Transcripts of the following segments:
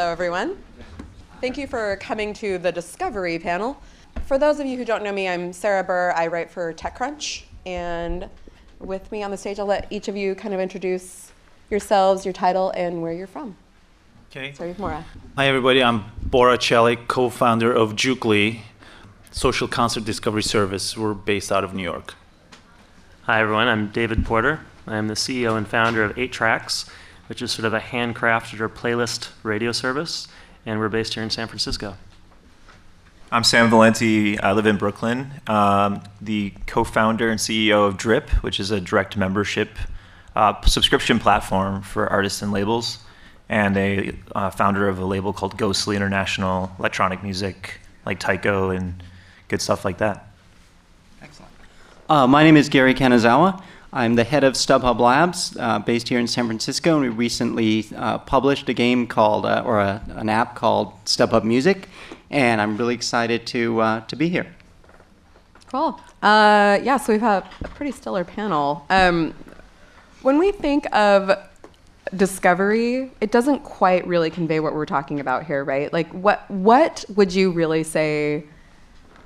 Hello, everyone. Thank you for coming to the Discovery panel. For those of you who don't know me, I'm Sarah Buhr. I write for TechCrunch. And with me on the stage, I'll let each of you kind of introduce yourselves, your title, and where you're from. Okay. Sorry, Mora. Hi, everybody. I'm Bora Celik, co founder of Jukely, social concert discovery service. We're based out of New York. Hi, everyone. I'm David Porter. I'm the CEO and founder of 8 Tracks, which is sort of a handcrafted or playlist radio service, and we're based here in San Francisco. I'm Sam Valenti. I live in Brooklyn. Um, the co-founder and CEO of Drip, which is a direct membership uh, subscription platform for artists and labels, and a uh, founder of a label called Ghostly International, electronic music like Tycho and good stuff like that. Excellent. Uh, my name is Gary Kanazawa. I'm the head of StubHub Labs, uh, based here in San Francisco, and we recently uh, published a game called, uh, or a, an app called StubHub Music, and I'm really excited to uh, to be here. Cool. Uh, yeah, so we've had a pretty stellar panel. Um, when we think of discovery, it doesn't quite really convey what we're talking about here, right? Like, what what would you really say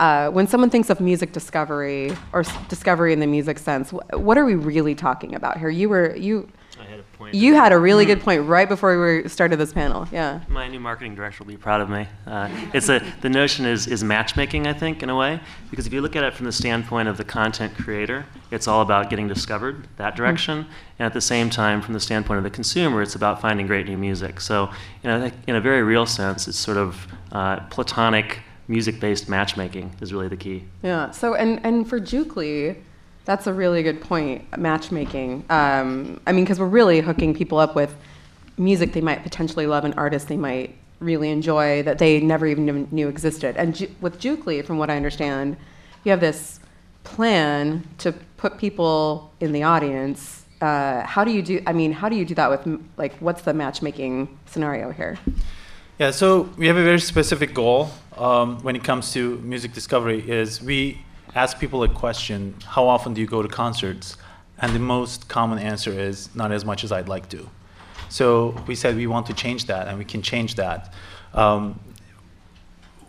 uh, when someone thinks of music discovery or s- discovery in the music sense? Wh- what are we really talking about here? You were you I had a point. you had a really good point right before we started this panel. Yeah. My new marketing director will be proud of me. Uh, it's a, the notion is, is matchmaking, I think, in a way, because if you look at it from the standpoint of the content creator, it's all about getting discovered that direction, and at the same time, from the standpoint of the consumer, it's about finding great new music. So, you know, I think in a very real sense, it's sort of uh, platonic music-based matchmaking is really the key. Yeah. So and and for Jukely, that's a really good point. Matchmaking. Um, I mean, because we're really hooking people up with music they might potentially love, an artist they might really enjoy that they never even knew- existed. And Ju- with Jukely, from what I understand, you have this plan to put people in the audience. Uh, how do you do? I mean, how do you do that with like what's the matchmaking scenario here? Yeah, so we have a very specific goal um, when it comes to music discovery is we ask people a question, how often do you go to concerts? And the most common answer is not as much as I'd like to. So we said we want to change that and we can change that. Um,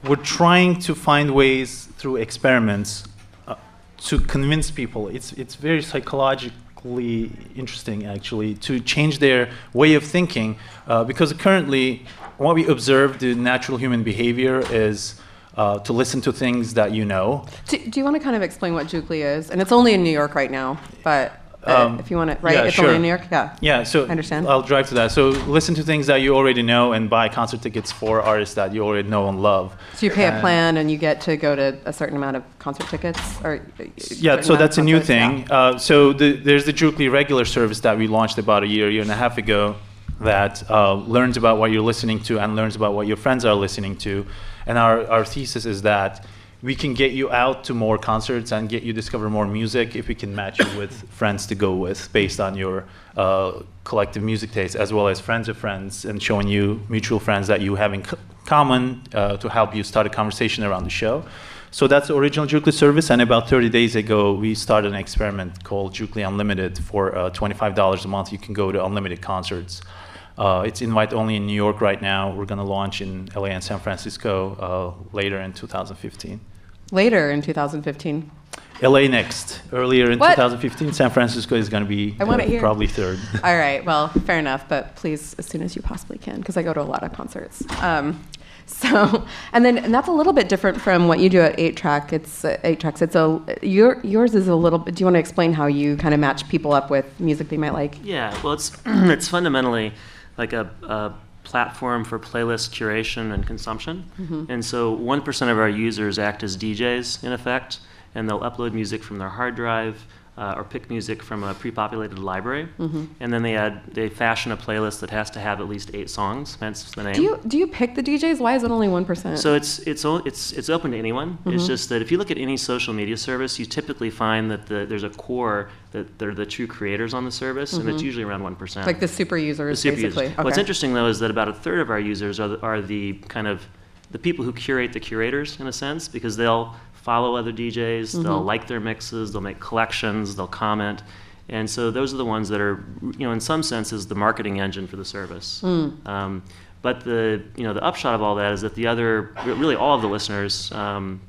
we're trying to find ways through experiments uh, to convince people. It's, it's very psychologically interesting, actually, to change their way of thinking uh, because currently, what we observe, the natural human behavior is uh, to listen to things that you know. Do, do you want to kind of explain what Jukely is? And it's only in New York right now, but uh, Um, if you want to, right? yeah, it's sure. only in New York. Yeah. Yeah, so I understand. I'll drive to that. So listen to things that you already know and buy concert tickets for artists that you already know and love. So you pay a plan and you get to go to a certain amount of concert tickets, or Yeah, so that's a new thing. Yeah. Uh, so the, there's the Jukely regular service that we launched about a year, year and a half ago that uh, learns about what you're listening to and learns about what your friends are listening to. And our, our thesis is that we can get you out to more concerts and get you discover more music if we can match you with friends to go with based on your uh, collective music taste as well as friends of friends and showing you mutual friends that you have in co- common uh, to help you start a conversation around the show. So that's the original Jukely service, and about 30 days ago, we started an experiment called Jukely Unlimited. For uh, $25 a month, you can go to unlimited concerts. Uh, it's invite only in New York right now. We're going to launch in LA and San Francisco uh, later in 2015. Later in 2015. LA next. Earlier in What? 2015, San Francisco is going to be uh, probably third. All right. Well, fair enough, but please as soon as you possibly can, because I go to a lot of concerts. Um, so, and then and that's a little bit different from what you do at Eight Track. It's uh, Eight Tracks. It's a your yours is a little. bit Do you want to explain how you kind of match people up with music they might like? Yeah, well, it's it's fundamentally like a, a platform for playlist curation and consumption. And so, one percent of our users act as DJs in effect, and they'll upload music from their hard drive. Uh, or pick music from a pre-populated library, and then they add they fashion a playlist that has to have at least eight songs. Hence the name. Do you do you pick the DJs? Why is it only one percent? So it's it's it's it's open to anyone. Mm-hmm. It's just that if you look at any social media service, you typically find that the, there's a core that they're the true creators on the service, and it's usually around one percent. Mm-hmm. like the super users, The super users. basically. What's interesting though is that about a third of our users are the, are the kind of the people who curate the curators in a sense because they'll follow other DJs, they'll Mm-hmm. like their mixes, they'll make collections, they'll comment. And so those are the ones that are, you know, in some senses, the marketing engine for the service. Mm. Um, But the you know the upshot of all that is that the other really all of the listeners um,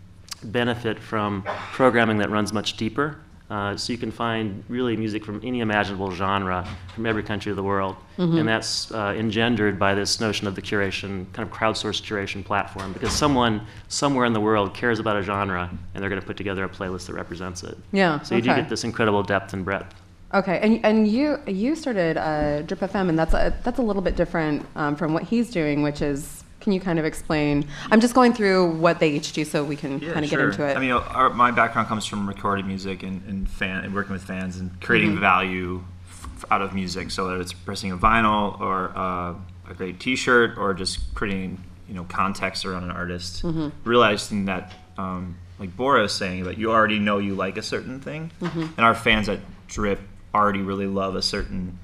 benefit from programming that runs much deeper. Uh, so you can find really music from any imaginable genre from every country of the world, and that's uh, engendered by this notion of the curation, kind of crowdsourced curation platform, because someone somewhere in the world cares about a genre, and they're going to put together a playlist that represents it. Yeah, So you do get this incredible depth and breadth. Okay, and and you you started uh, Drip FM, and that's a, that's a little bit different um, from what he's doing, which is. Can you kind of explain? I'm just going through what they each do, so we can kind of get into it. I mean, our, my background comes from recording music and, and fan and working with fans and creating Mm-hmm. value f- out of music. So whether it's pressing a vinyl or uh, a great T-shirt or just creating you know context around an artist, Mm-hmm. realizing that um, like Bora was saying that you already know you like a certain thing, Mm-hmm. and our fans at Drip already really love a certain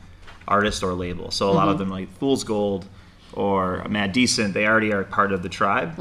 artist or label. So a lot of them like Fool's Gold or Mad Decent, they already are part of the tribe.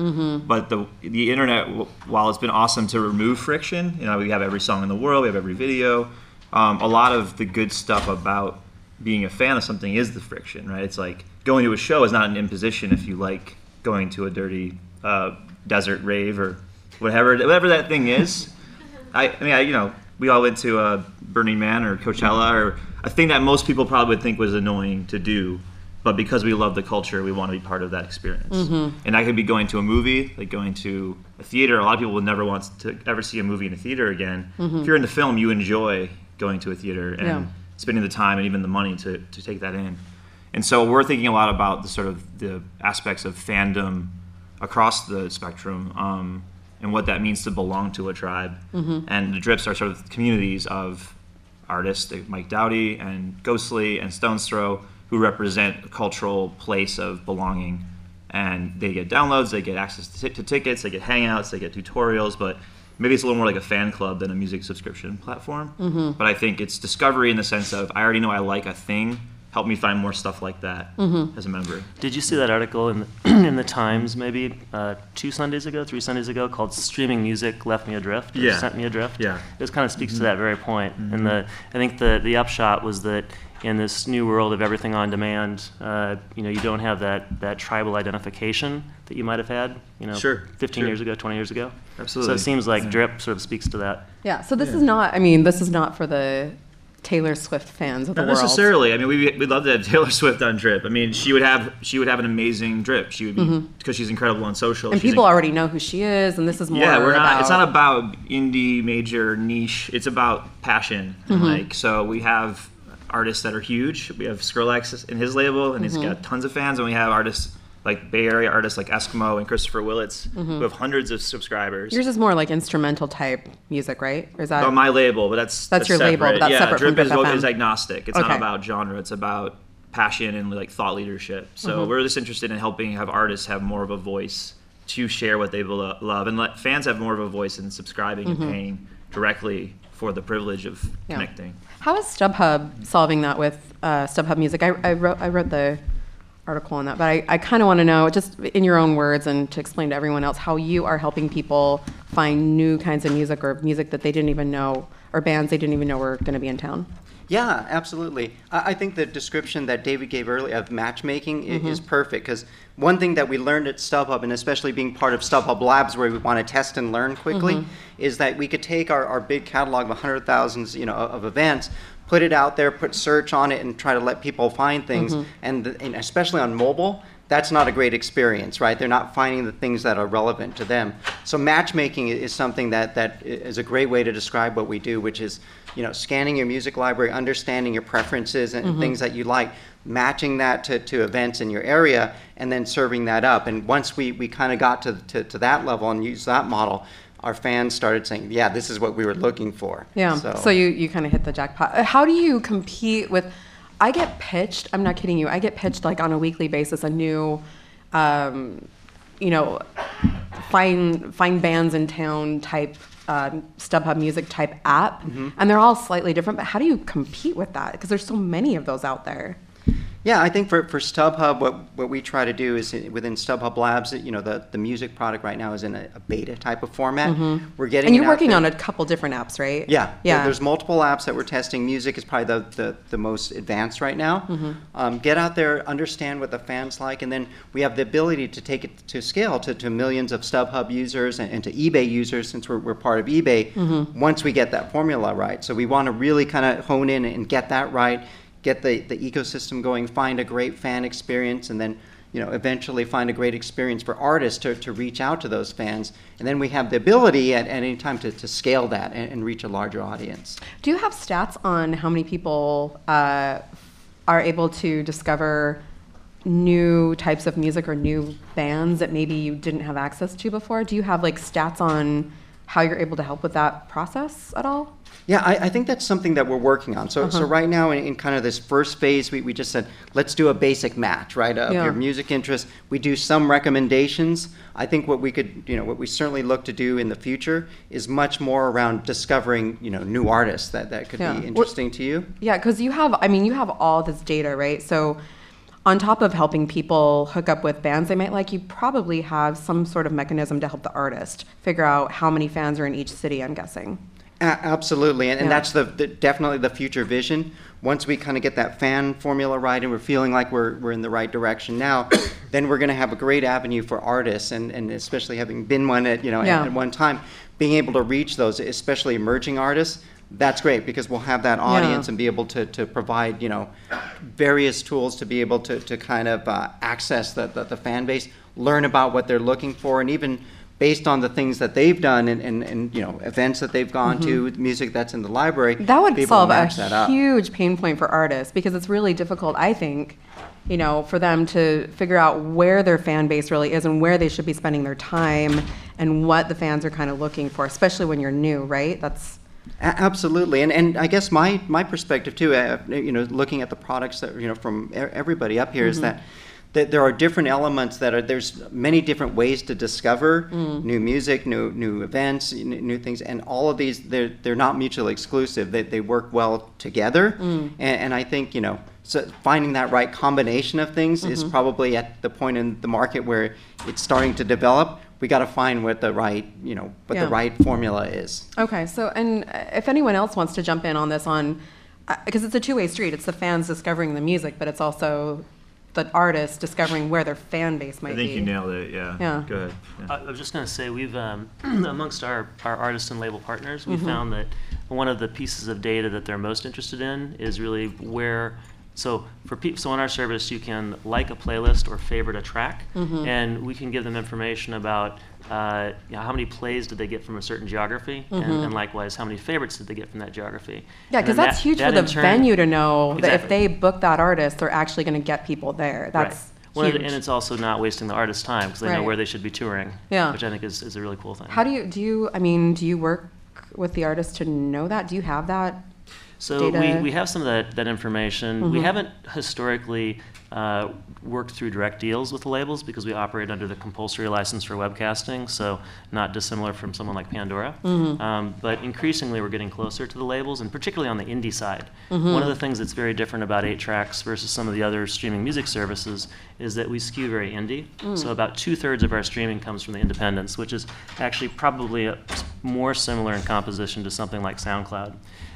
But the the internet, while it's been awesome to remove friction, you know, we have every song in the world, we have every video. Um, a lot of the good stuff about being a fan of something is the friction, right? It's like going to a show is not an imposition if you like going to a dirty uh, desert rave or whatever whatever that thing is. I, I mean, I, you know, we all went to uh, Burning Man or Coachella or a thing that most people probably would think was annoying to do, but because we love the culture, we want to be part of that experience. Mm-hmm. And that could be going to a movie, like going to a theater. A lot of people would never want to ever see a movie in a theater again. Mm-hmm. If you're into film, you enjoy going to a theater and Yeah. spending the time and even the money to, to take that in. And so we're thinking a lot about the sort of the aspects of fandom across the spectrum um, and what that means to belong to a tribe. Mm-hmm. And the drips are sort of communities of artists like Mike Dowdy and Ghostly and Stones Throw who represent a cultural place of belonging. And they get downloads, they get access to, to tickets, they get hangouts, they get tutorials, but maybe it's a little more like a fan club than a music subscription platform. Mm-hmm. But I think it's discovery in the sense of I already know I like a thing. Help me find more stuff like that as a member. Did you see that article in the, in the Times maybe uh, two Sundays ago, three Sundays ago, called "Streaming Music Left Me Adrift"? Or Yeah. sent me adrift. Yeah. This kind of speaks to that very point. And the I think the the upshot was that in this new world of everything on demand, uh, you know, you don't have that that tribal identification that you might have had, you know, Sure, 15 sure. years ago, 20 years ago. Absolutely. So it seems like Drip sort of speaks to that. yeah, so this is not. I mean, this is not for the Taylor Swift fans of the Not world. necessarily. I mean, we we'd love to have Taylor Swift on Drip. I mean, she would have she would have an amazing Drip. She would be because she's incredible on social. Mm-hmm. and she's people in- already know who she is, and this is more. yeah, we're not. It's not about- about indie major niche. It's about passion. Mm-hmm. like so, we have artists that are huge. We have Skrillex in his label, and he's Mm-hmm. got tons of fans. And we have artists like Bay Area artists like Eskmo and Christopher Willits who have hundreds of subscribers. Mm-hmm. Yours is more like instrumental type music, right? Or is that? on my label, but that's That's your label, but that's yeah, separate from is, is agnostic. It's Okay. not about genre. It's about passion and like thought leadership. So Mm-hmm. we're just interested in helping have artists have more of a voice to share what they lo- love, and let fans have more of a voice in subscribing and paying directly for the privilege of Mm-hmm. Yeah. connecting. How is StubHub solving that with uh, StubHub Music? I, I wrote I wrote the article on that, but I, I kind of want to know, just in your own words and to explain to everyone else, how you are helping people find new kinds of music or music that they didn't even know, or bands they didn't even know were going to be in town. Yeah, absolutely. I, I think the description that David gave earlier of matchmaking i- is mm-hmm. perfect because one thing that we learned at StubHub, and especially being part of StubHub Labs, where we want to test and learn quickly, mm-hmm. is that we could take our, our big catalog of 100,000 you know, of events, put it out there, put search on it, and try to let people find things. Mm-hmm. And, the, and especially on mobile, that's not a great experience, right? They're not finding the things that are relevant to them. So matchmaking is something that, that is a great way to describe what we do, which is, you know, scanning your music library, understanding your preferences and mm-hmm. things that you like, matching that to, to events in your area, and then serving that up. And once we, we kind of got to, to, to that level and used that model, our fans started saying, yeah, this is what we were looking for. Yeah. So, you, you kind of hit the jackpot. Uh, How do you compete with? I get pitched. I'm not kidding you. I get pitched like on a weekly basis a new, um, you know, find find bands in town type um, StubHub music type app, Mm-hmm. and they're all slightly different. But how do you compete with that? Because there's so many of those out there. Yeah, I think for, for StubHub, what, what we try to do is uh, within StubHub Labs, you know, the, the music product right now is in a, a beta type of format. We're getting Mm-hmm. And you're working there. on a couple different apps, right? Yeah, Yeah. There's multiple apps that we're testing. Music is probably the, the, the most advanced right now. Mm-hmm. Um, get out there, understand what the fans like, and then we have the ability to take it to scale to, to millions of StubHub users and, and to eBay users since we're, we're part of eBay Mm-hmm. once we get that formula right. So we want to really kind of hone in and get that right, get the, the ecosystem going, find a great fan experience, and then you know, eventually find a great experience for artists to, to reach out to those fans. And then we have the ability at, at any time to, to scale that and, and reach a larger audience. Do you have stats on how many people uh, are able to discover new types of music or new bands that maybe you didn't have access to before? Do you have like stats on how you're able to help with that process at all? Yeah, I, I think that's something that we're working on. So, so uh-huh. right now, in, in kind of this first phase, we, we just said, let's do a basic match, right, of Yeah. your music interest. We do some recommendations. I think what we could, you know, what we certainly look to do in the future is much more around discovering, you know, new artists that, that could Yeah. be interesting to you. Yeah, because you have, I mean, you have all this data, right? So, on top of helping people hook up with bands they might like, you probably have some sort of mechanism to help the artist figure out how many fans are in each city, I'm guessing. Absolutely, and, and that's the, the definitely the future vision. Once we kind of get that fan formula right, and we're feeling like we're, we're in the right direction now, then we're going to have a great avenue for artists, and, and especially having been one at you know at- Yeah. at, one time, being able to reach those, especially emerging artists. That's great because we'll have that audience and be able to, to provide you know various tools to be able to, to kind of uh, access the, the, the fan base, learn about what they're looking for, and even based on the things that they've done and, and, and you know events that they've gone to, music that's in the library. Mm-hmm. That would solve a match that up. huge pain point for artists because it's really difficult, I think, you know, for them to figure out where their fan base really is and where they should be spending their time and what the fans are kind of looking for, especially when you're new, right? That's A- Absolutely, and and I guess my my perspective too, uh, you know, looking at the products that you know from everybody up here is Mm-hmm. that. That there are different elements that are there's many different ways to discover Mm. new music, new new events, new things, and all of these they're they're not mutually exclusive. They they work well together, Mm. and, and I think you know so finding that right combination of things is Mm-hmm. probably at the point in the market where it's starting to develop. We got to find what the right you know what Yeah. the right formula is. Okay, so and uh, if anyone else wants to jump in on this, on because it's a two-way street. It's the fans discovering the music, but it's also the artists discovering where their fan base might be. I think be. you nailed it. Yeah. Yeah. Go ahead. Yeah. I I was just going to say, we've, um, amongst our, our artist and label partners, Mm-hmm. we found that one of the pieces of data that they're most interested in is really where, so for people, so on our service, you can like a playlist or favorite a track, Mm-hmm. and we can give them information about uh, you know, how many plays did they get from a certain geography, and, and likewise, how many favorites did they get from that geography. Mm-hmm. Yeah, because that's that- huge that for the turn- venue to know that if they book that artist, they're actually going to get people there. That's Right. Well, and- huge. and it's also not wasting the artist's time because they know where they should be touring, Yeah. which I think is, is a really cool thing. How do you do you? I mean, do you work with the artist to know that? Do you have that? So data? Mm-hmm. we, we have some of that, that information. We haven't historically uh, worked through direct deals with the labels because we operate under the compulsory license for webcasting, so not dissimilar from someone like Pandora. Mm-hmm. Um, but increasingly, we're getting closer to the labels, and particularly on the indie side. Mm-hmm. One of the things that's very different about 8 Tracks versus some of the other streaming music services is that we skew very indie. Mm. So about two thirds of our streaming comes from the independents, which is actually probably a, more similar in composition to something like SoundCloud.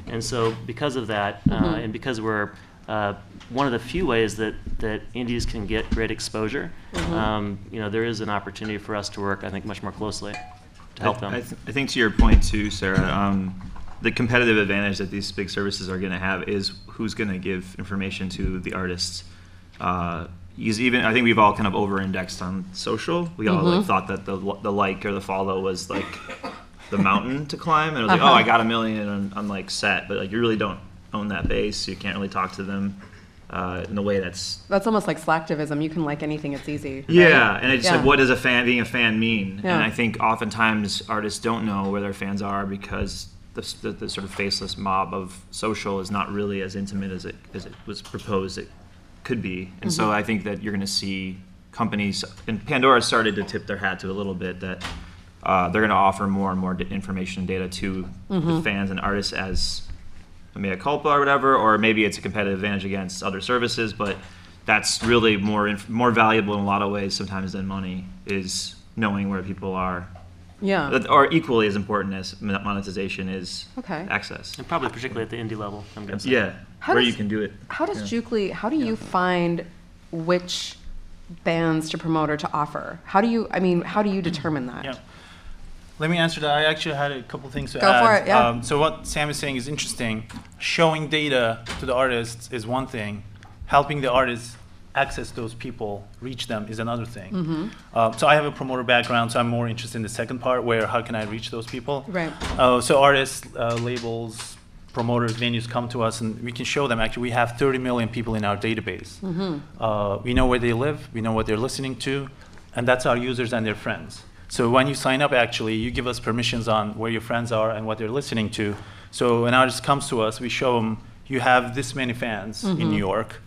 And so, because of that, uh, Mm-hmm. and because we're uh, one of the few ways that, that indies can get great exposure, Mm-hmm. um, you know, there is an opportunity for us to work, I think, much more closely to help I, them. I, th- I think to your point too, Sarah. Um, the competitive advantage that these big services are going to have is who's going to give information to the artists. Uh, because even I think we've all kind of over-indexed on social. We all like, thought that the the like or the follow was like the mountain to climb, and it was like, oh, I got a million and I'm like set, but like you really don't own that base. So you can't really talk to them uh, in the way that's That's almost like slacktivism. You can like anything; it's easy. right? yeah, and it's Yeah. like, what does a fan being a fan mean? Yeah. And I think oftentimes artists don't know where their fans are because the, the, the sort of faceless mob of social is not really as intimate as it as it was proposed it could be. And so I think that you're going to see companies and Pandora started to tip their hat to a little bit that uh, they're going to offer more and more d- information and data to the fans and artists as a mea culpa or whatever, or maybe it's a competitive advantage against other services, but that's really more inf- more valuable in a lot of ways sometimes than money is knowing where people are. Yeah. That- Or equally as important as monetization is Okay. access. And probably particularly at the indie level, I'm guessing. Yeah, How where does- you can do it. How does Yeah. Jukely, how do you find which bands to promote or to offer? How do you, I mean, how do you determine that? Yeah. Let me answer that. I actually had a couple things to Go add. for it, yeah. Um, so what Sam is saying is interesting. Showing data to the artists is one thing. Helping the artists access those people, reach them, is another thing. Mm-hmm. Uh, so I have a promoter background, so I'm more interested in the second part, where how can I reach those people? Right. Uh, so artists, uh, labels, promoters, venues come to us, and we can show them. Actually, we have 30 million people in our database. Mm-hmm. Uh, we know where they live, we know what they're listening to, and that's our users and their friends. So when you sign up, actually, you give us permissions on where your friends are and what they're listening to. So when an artist comes to us, we show them you have this many fans in mm-hmm. New York,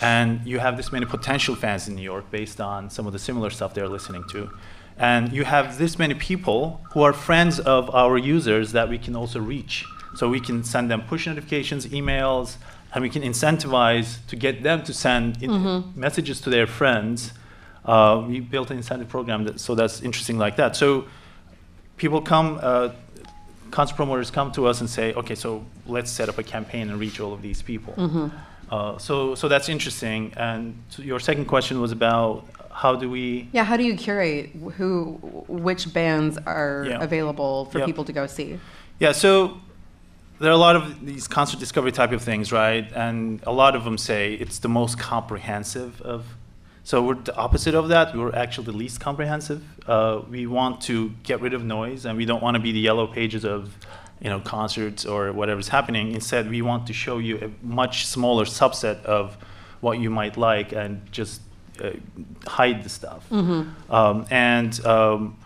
and you have this many potential fans in New York based on some of the similar stuff they're listening to. And you have this many people who are friends of our users that we can also reach. So we can send them push notifications, emails, and we can incentivize to get them to send in- mm-hmm. messages to their friends. Uh, we built an incentive program, that, so that's interesting like that. So people come, uh, concert promoters come to us and say, okay, so let's set up a campaign and reach all of these people. Mm-hmm. Uh, so, so that's interesting. And your second question was about how do we? Yeah, how do you curate who, which bands are Yeah. available for Yep. people to go see? Yeah, so there are a lot of these concert discovery type of things, right? And a lot of them say it's the most comprehensive of. So we're the opposite of that. We're actually the least comprehensive. Uh, we want to get rid of noise, and we don't want to be the yellow pages of, you know, concerts or whatever's happening. Instead, we want to show you a much smaller subset of what you might like, and just uh, hide the stuff. Um, and um,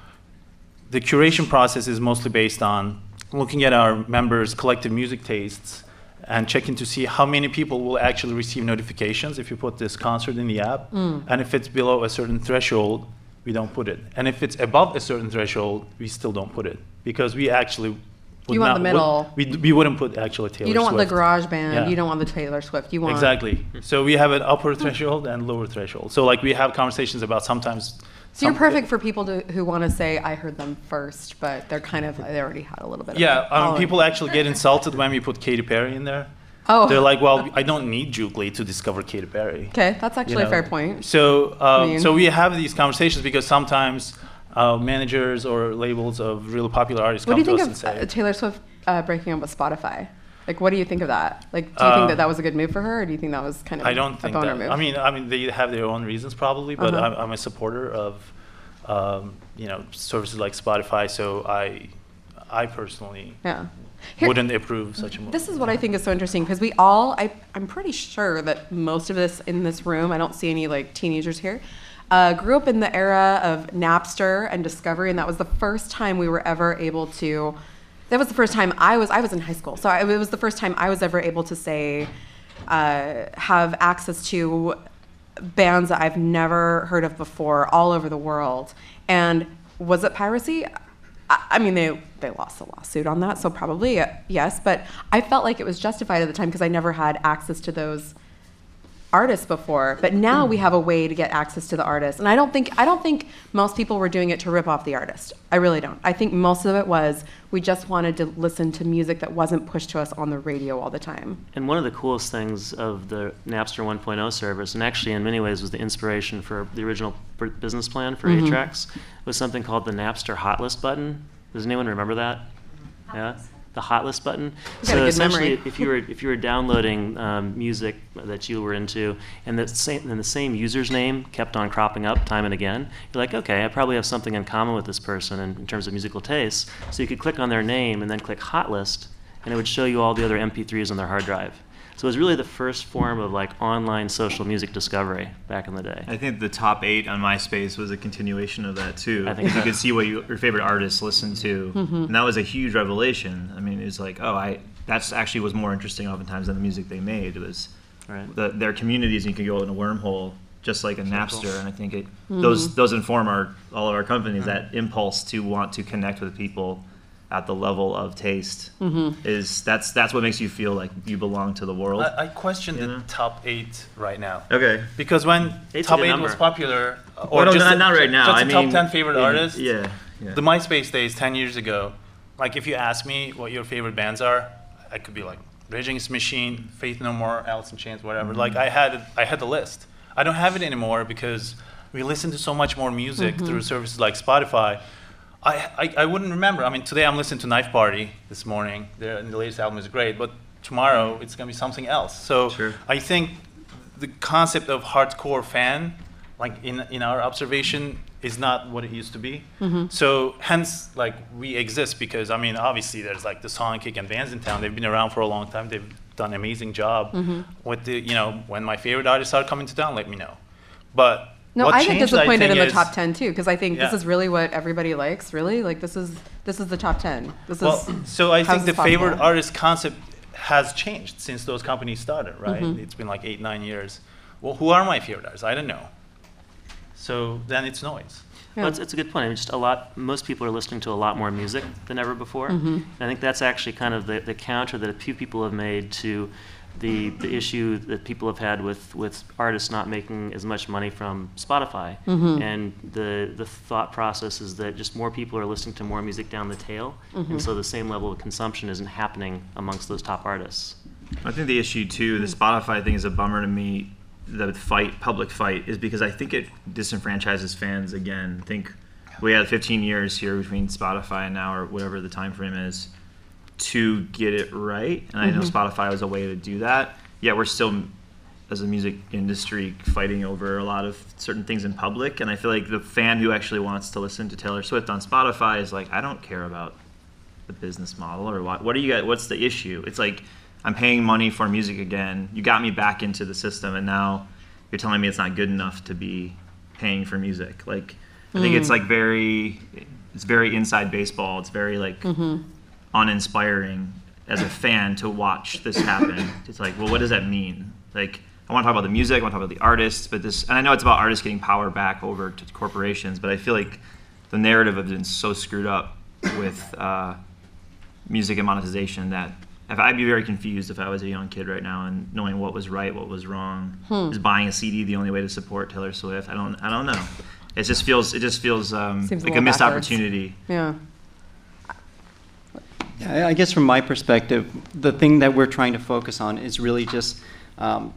the curation process is mostly based on looking at our members' collective music tastes and checking to see how many people will actually receive notifications if you put this concert in the app. Mm. And if it's below a certain threshold, we don't put it. And if it's above a certain threshold, we still don't put it because we actually. would You want the middle. would- We, we wouldn't put actually Taylor Swift. You don't want the garage band, Yeah. you don't want the Taylor Swift, you want. Exactly. So we have an upper threshold and lower threshold. So like we have conversations about sometimes. So you're perfect for people to, who want to say, I heard them first, but they're kind of, they already had a little bit of. Yeah, I mean, people actually get insulted when we put Katy Perry in there. Oh. They're like, well, I don't need Jukely to discover Katy Perry. Okay, that's you actually a fair point. So, uh, I mean- so we have these conversations because sometimes uh, managers or labels of really popular artists What do come you to think us of and say, uh, Taylor Swift uh, breaking up with Spotify? Like, what do you think of that? Like, do you think that that was a good move for her, or do you think that was kind of I don't a think boner that. move? I mean, I mean, they have their own reasons probably, but Uh-huh. I'm, I'm a supporter of, um, you know, services like Spotify. So I, I personally yeah. Here- wouldn't approve such a move. This is what I think is so interesting because we all, I, I'm pretty sure that most of us in this room, I don't see any like teenagers here, uh, grew up in the era of Napster and Discovery, and that was the first time we were ever able to. That was the first time I was. I was in high school, so I, it was the first time I was ever able to say, uh, have access to bands that I've never heard of before all over the world. And was it piracy? I, I mean, they they lost the lawsuit on that, so probably uh, yes. But I felt like it was justified at the time because I never had access to those artists before. But now we have a way to get access to the artist, and I don't think I don't think most people were doing it to rip off the artist. I really don't. I think most of it was we just wanted to listen to music that wasn't pushed to us on the radio all the time. And one of the coolest things of the Napster 1.0 service, and actually in many ways was the inspiration for the original business plan for Mm-hmm. 8-Tracks, was something called the Napster Hot List button. Does anyone remember that? Yeah, the Hot List button. You got a good essentially, memory. if you were if you were downloading um, music that you were into, and the same and the same user's name kept on cropping up time and again, you're like, okay, I probably have something in common with this person in, in terms of musical tastes. So you could click on their name and then click Hot List, and it would show you all the other MP3s on their hard drive. So it was really the first form of like online social music discovery back in the day. I think the top eight on MySpace was a continuation of that too. I think you could see what you, your favorite artists listened to, and that was a huge revelation. I mean, it was like, oh, I that's actually was more interesting oftentimes than the music they made. It was Right. the, their communities, and you could go in a wormhole just like a Napster. cool. And I think it, Mm-hmm. those those inform our all of our companies that impulse to want to connect with people at the level of taste Mm-hmm. is that's that's what makes you feel like you belong to the world. I, I question You the know? top eight right now. okay. Because when Eight's top eight number. was popular, uh, or Well, no, just not, the- not right now. just I the mean, top ten favorite in- artists, Yeah. yeah. the MySpace days ten years ago, like if you ask me what your favorite bands are, I could be like Rage Against the Machine, Faith No More, Alice in Chains, whatever. Like I had I had the list. I don't have it anymore because we listen to so much more music through services like Spotify. I, I, I wouldn't remember. I mean, today I'm listening to Knife Party this morning. Their the latest album is great, but tomorrow it's gonna be something else. So Sure. I think the concept of hardcore fan, like in in our observation, is not what it used to be. Mm-hmm. So hence, like we exist because I mean, obviously there's like the Songkick and Bandsintown. They've been around for a long time. They've done an amazing job. Mm-hmm. With the you know when my favorite artists are coming to town, let me know. But No, what I get disappointed think, in the is- top ten too because I think this is really what everybody likes. Really, like this is this is the top ten. This Well, is so I think the favorite possible? artist concept has changed since those companies started, right? Mm-hmm. It's been like eight, nine years. Well, who are my favorite artists? I don't know. So then it's noise. Yeah. Well, it's, it's a good point. I mean, just a lot. Most people are listening to a lot more music than ever before. Mm-hmm. And I think that's actually kind of the, the counter that a few people have made to the the issue that people have had with, with artists not making as much money from Spotify. Mm-hmm. And the the thought process is that just more people are listening to more music down the tail, Mm-hmm. and so the same level of consumption isn't happening amongst those top artists. I think the issue too, the Spotify thing is a bummer to me. The fight, public fight, is because I think it disenfranchises fans again. I think we had 15 years here between Spotify and now, or whatever the time frame is, to get it right. And I know mm-hmm. Spotify was a way to do that. Yet we're still, as a music industry, fighting over a lot of certain things in public. And I feel like the fan who actually wants to listen to Taylor Swift on Spotify is like, I don't care about the business model or what what do you got what's the issue it's like i'm paying money for music again you got me back into the system and now you're telling me it's not good enough to be paying for music like i think it's mm. like very it's very inside baseball it's very like mm-hmm. Uninspiring as a fan to watch this happen it's like well what does that mean like i want to talk about the music i want to talk about the artists but this and i know it's about artists getting power back over to corporations but i feel like the narrative has been so screwed up with uh, music and monetization that if I'd be very confused if I was a young kid right now and knowing what was right, what was wrong. Is buying a CD the only way to support Taylor Swift? I don't. I don't know. It just feels. It just feels um, Seems a like a missed backwards. opportunity. yeah. Yeah, I guess from my perspective, the thing that we're trying to focus on is really just um,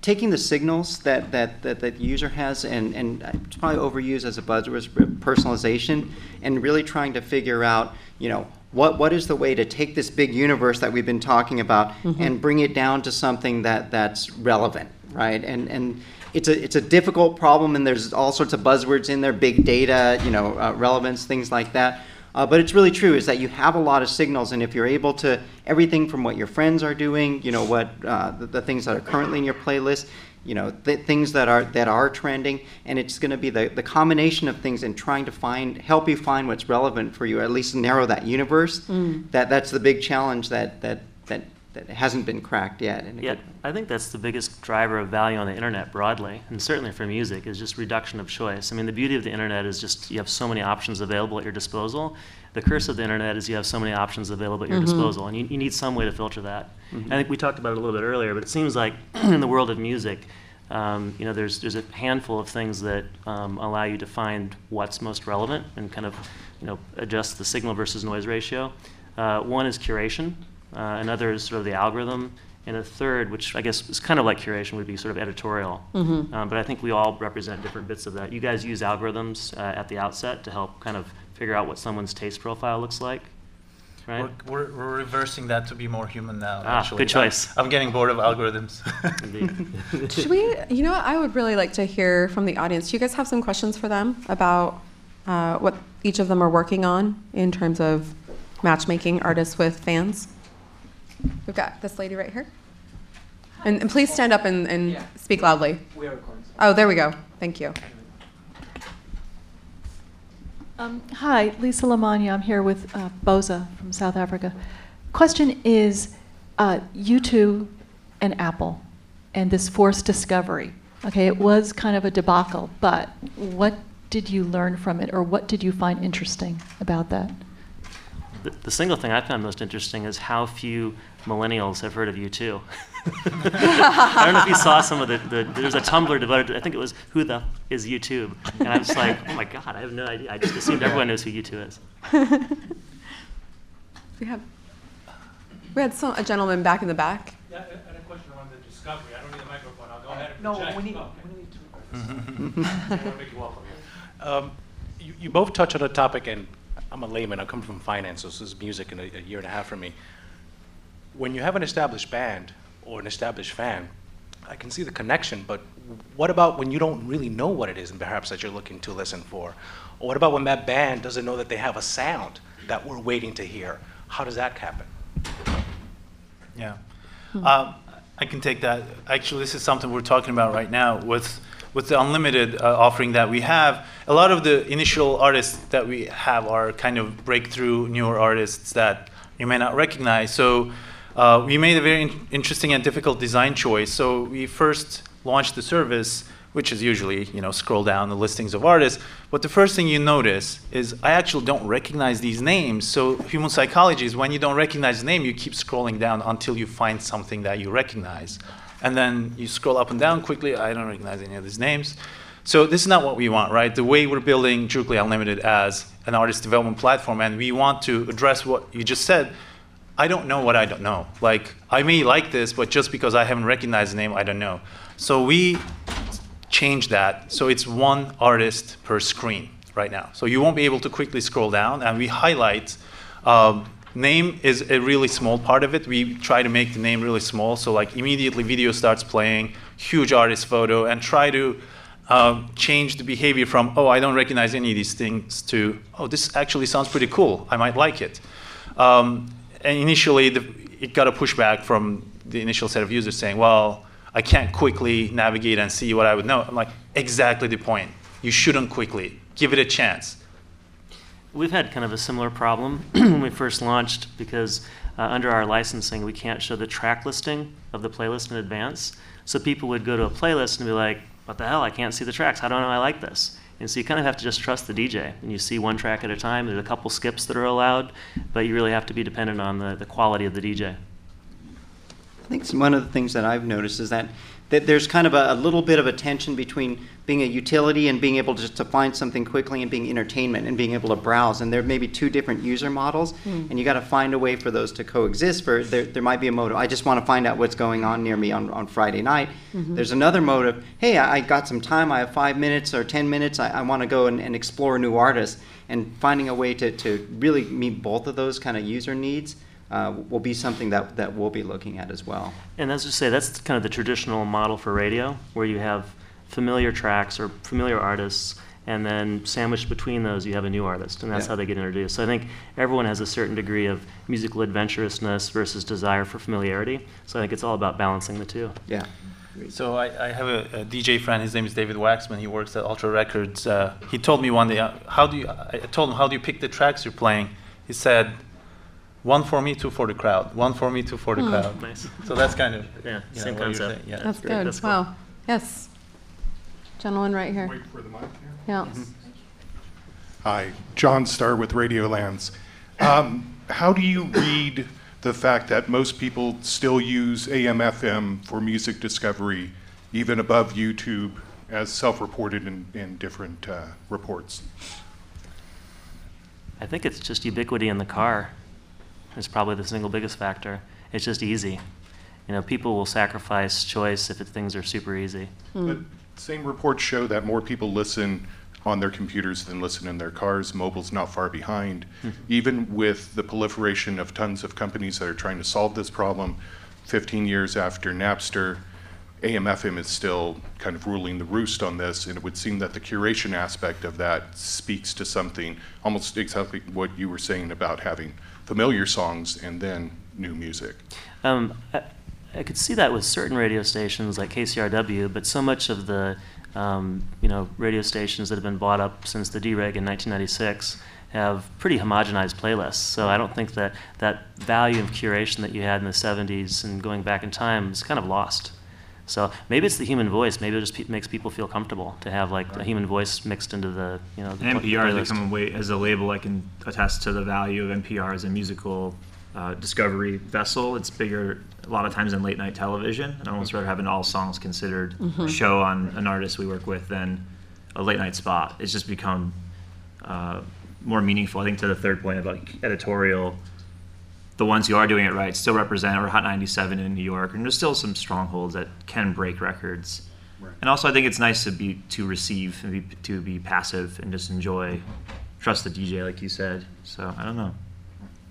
taking the signals that that that, that the user has, and and it's probably overused as a buzzword, personalization, and really trying to figure out, you know. What, what is the way to take this big universe that we've been talking about and bring it down to something that, that's relevant, right? And, and it's a, it's a difficult problem, and there's all sorts of buzzwords in there, big data, you know, uh, relevance, things like that. Uh, but it's really true is that you have a lot of signals, and if you're able to everything from what your friends are doing, you know what uh, the, the things that are currently in your playlist, you know th- things that are that are trending, and it's going to be the, the combination of things and trying to find help you find what's relevant for you, at least narrow that universe. That that's the big challenge that that that, hasn't been cracked yet. in Yeah. I think that's the biggest driver of value on the internet broadly, and certainly for music, is just reduction of choice. I mean, the beauty of the internet is just you have so many options available at your disposal. The curse of the internet is you have so many options available at your disposal, and you, you need some way to filter that. I think we talked about it a little bit earlier, but it seems like in the world of music, um, you know, there's there's a handful of things that um, allow you to find what's most relevant and kind of, you know, adjust the signal versus noise ratio. Uh, one is curation. Uh, another is sort of the algorithm, and a third, which I guess is kind of like curation, would be sort of editorial. Um, but I think we all represent different bits of that. You guys use algorithms uh, at the outset to help kind of figure out what someone's taste profile looks like, right? We're, we're, we're reversing that to be more human now. Ah, actually. good choice. I'm, I'm getting bored of algorithms. Should we? You know, what? I would really like to hear from the audience. Do you guys have some questions for them about uh, what each of them are working on in terms of matchmaking artists with fans? We've got this lady right here. And, and please stand up and, and Yeah. speak loudly. We are recording. Oh, there we go. Thank you. Um, hi, Lisa Lamagna. I'm here with uh, Boza from South Africa. Question is uh, U2 and Apple and this forced discovery. Okay, it was kind of a debacle, but what did you learn from it or what did you find interesting about that? The, the single thing I found most interesting is how few millennials have heard of U2. I don't know if you saw some of the, the there's a Tumblr devoted to, I think it was Who the is U2? And I was like, oh my God, I have no idea. I just assumed everyone knows who U2 is. We have we had some, a gentleman back in the back. Yeah, and a question on the discovery. I don't need a microphone. I'll go ahead and No, project. we need, Oh, we need to. I want to make you welcome here. Um, you, you both touch on a topic, and I'm a layman. I come from finance, so this is music in a, a year and a half for me. When you have an established band or an established fan, I can see the connection, but what about when you don't really know what it is, and perhaps that you're looking to listen for? Or what about when that band doesn't know that they have a sound that we're waiting to hear? How does that happen? Yeah. Um, I can take that. Actually, this is something we're talking about right now with with the unlimited uh, offering that we have. A lot of the initial artists that we have are kind of breakthrough newer artists that you may not recognize. So uh, we made a very in- interesting and difficult design choice. So we first launched the service, which is usually you know scroll down the listings of artists. But the first thing you notice is I actually don't recognize these names. So human psychology is when you don't recognize the name, you keep scrolling down until you find something that you recognize, and then you scroll up and down quickly. I don't recognize any of these names. So this is not what we want, right? The way we're building Jukely Unlimited as an artist development platform, and we want to address what you just said. I don't know what I don't know. Like I may like this, but just because I haven't recognized the name, I don't know. So we change that so it's one artist per screen right now. So you won't be able to quickly scroll down, and we highlight. Um, name is a really small part of it. We try to make the name really small, so like immediately video starts playing, huge artist photo, and try to um, change the behavior from oh I don't recognize any of these things to oh this actually sounds pretty cool. I might like it. Um, and initially, the, it got a pushback from the initial set of users saying, well, I can't quickly navigate and see what I would know. I'm like, exactly the point. You shouldn't quickly. Give it a chance. We've had kind of a similar problem when we first launched because uh, under our licensing, we can't show the track listing of the playlist in advance. So people would go to a playlist and be like, what the hell? I can't see the tracks. How do I know I like this? And so you kind of have to just trust the DJ. And you see one track at a time. There's a couple skips that are allowed, but you really have to be dependent on the, the quality of the DJ. I think one of the things that I've noticed is that, that there's kind of a, a little bit of a tension between being a utility and being able to just to find something quickly and being entertainment and being able to browse. And there may be two different user models, and you got to find a way for those to coexist. For there, there might be a motive. I just want to find out what's going on near me on, on Friday night. There's another motive. Hey, I, I got some time. I have five minutes or ten minutes. I, I want to go and, and explore a new artist. And finding a way to, to really meet both of those kind of user needs uh, will be something that, that we'll be looking at as well. And as you say, that's kind of the traditional model for radio, where you have familiar tracks or familiar artists, and then sandwiched between those, you have a new artist, and that's Yeah. how they get introduced. So I think everyone has a certain degree of musical adventurousness versus desire for familiarity. So I think it's all about balancing the two. Yeah. So I, I have a, a DJ friend. His name is David Waxman. He works at Ultra Records. Uh, he told me one day, uh, "How do you?" I told him, "How do you pick the tracks you're playing?" He said, "One for me, two for the crowd. One for me, two for the crowd." Nice. So that's kind of Yeah, you know, same concept. Yeah. That's great. good. That's cool. wow. Yes. Gentleman right here. Wait for the mic here. Yeah. Hi, John Starr with Radiolands. Um, how do you read the fact that most people still use AM/FM for music discovery, even above YouTube, as self-reported in, in different uh, reports? I think it's just ubiquity in the car is probably the single biggest factor. It's just easy. You know, people will sacrifice choice if it, things are super easy. But same reports show that more people listen on their computers than listen in their cars. Mobile's not far behind. Even with the proliferation of tons of companies that are trying to solve this problem, 15 years after Napster, AM/FM is still kind of ruling the roost on this, and it would seem that the curation aspect of that speaks to something almost exactly what you were saying about having familiar songs and then new music. Um, I, could see that with certain radio stations like KCRW, but so much of the um, you know radio stations that have been bought up since the dereg in 1996 have pretty homogenized playlists. So I don't think that that value of curation that you had in the 70s and going back in time is kind of lost. So maybe it's the human voice. Maybe it just pe- makes people feel comfortable to have like a human voice mixed into the you know. The pl- NPR has become a way, as a label, I can attest to the value of NPR as a musical uh, discovery vessel. It's bigger a lot of times than late night television. And I'd almost rather have an all songs considered show on an artist we work with than a late night spot. It's just become uh, more meaningful. I think to the third point about editorial, the ones who are doing it right still represent, or Hot 97 in New York, and there's still some strongholds that can break records. And also, I think it's nice to be to receive and be, to be passive and just enjoy, trust the DJ, like you said. So I don't know.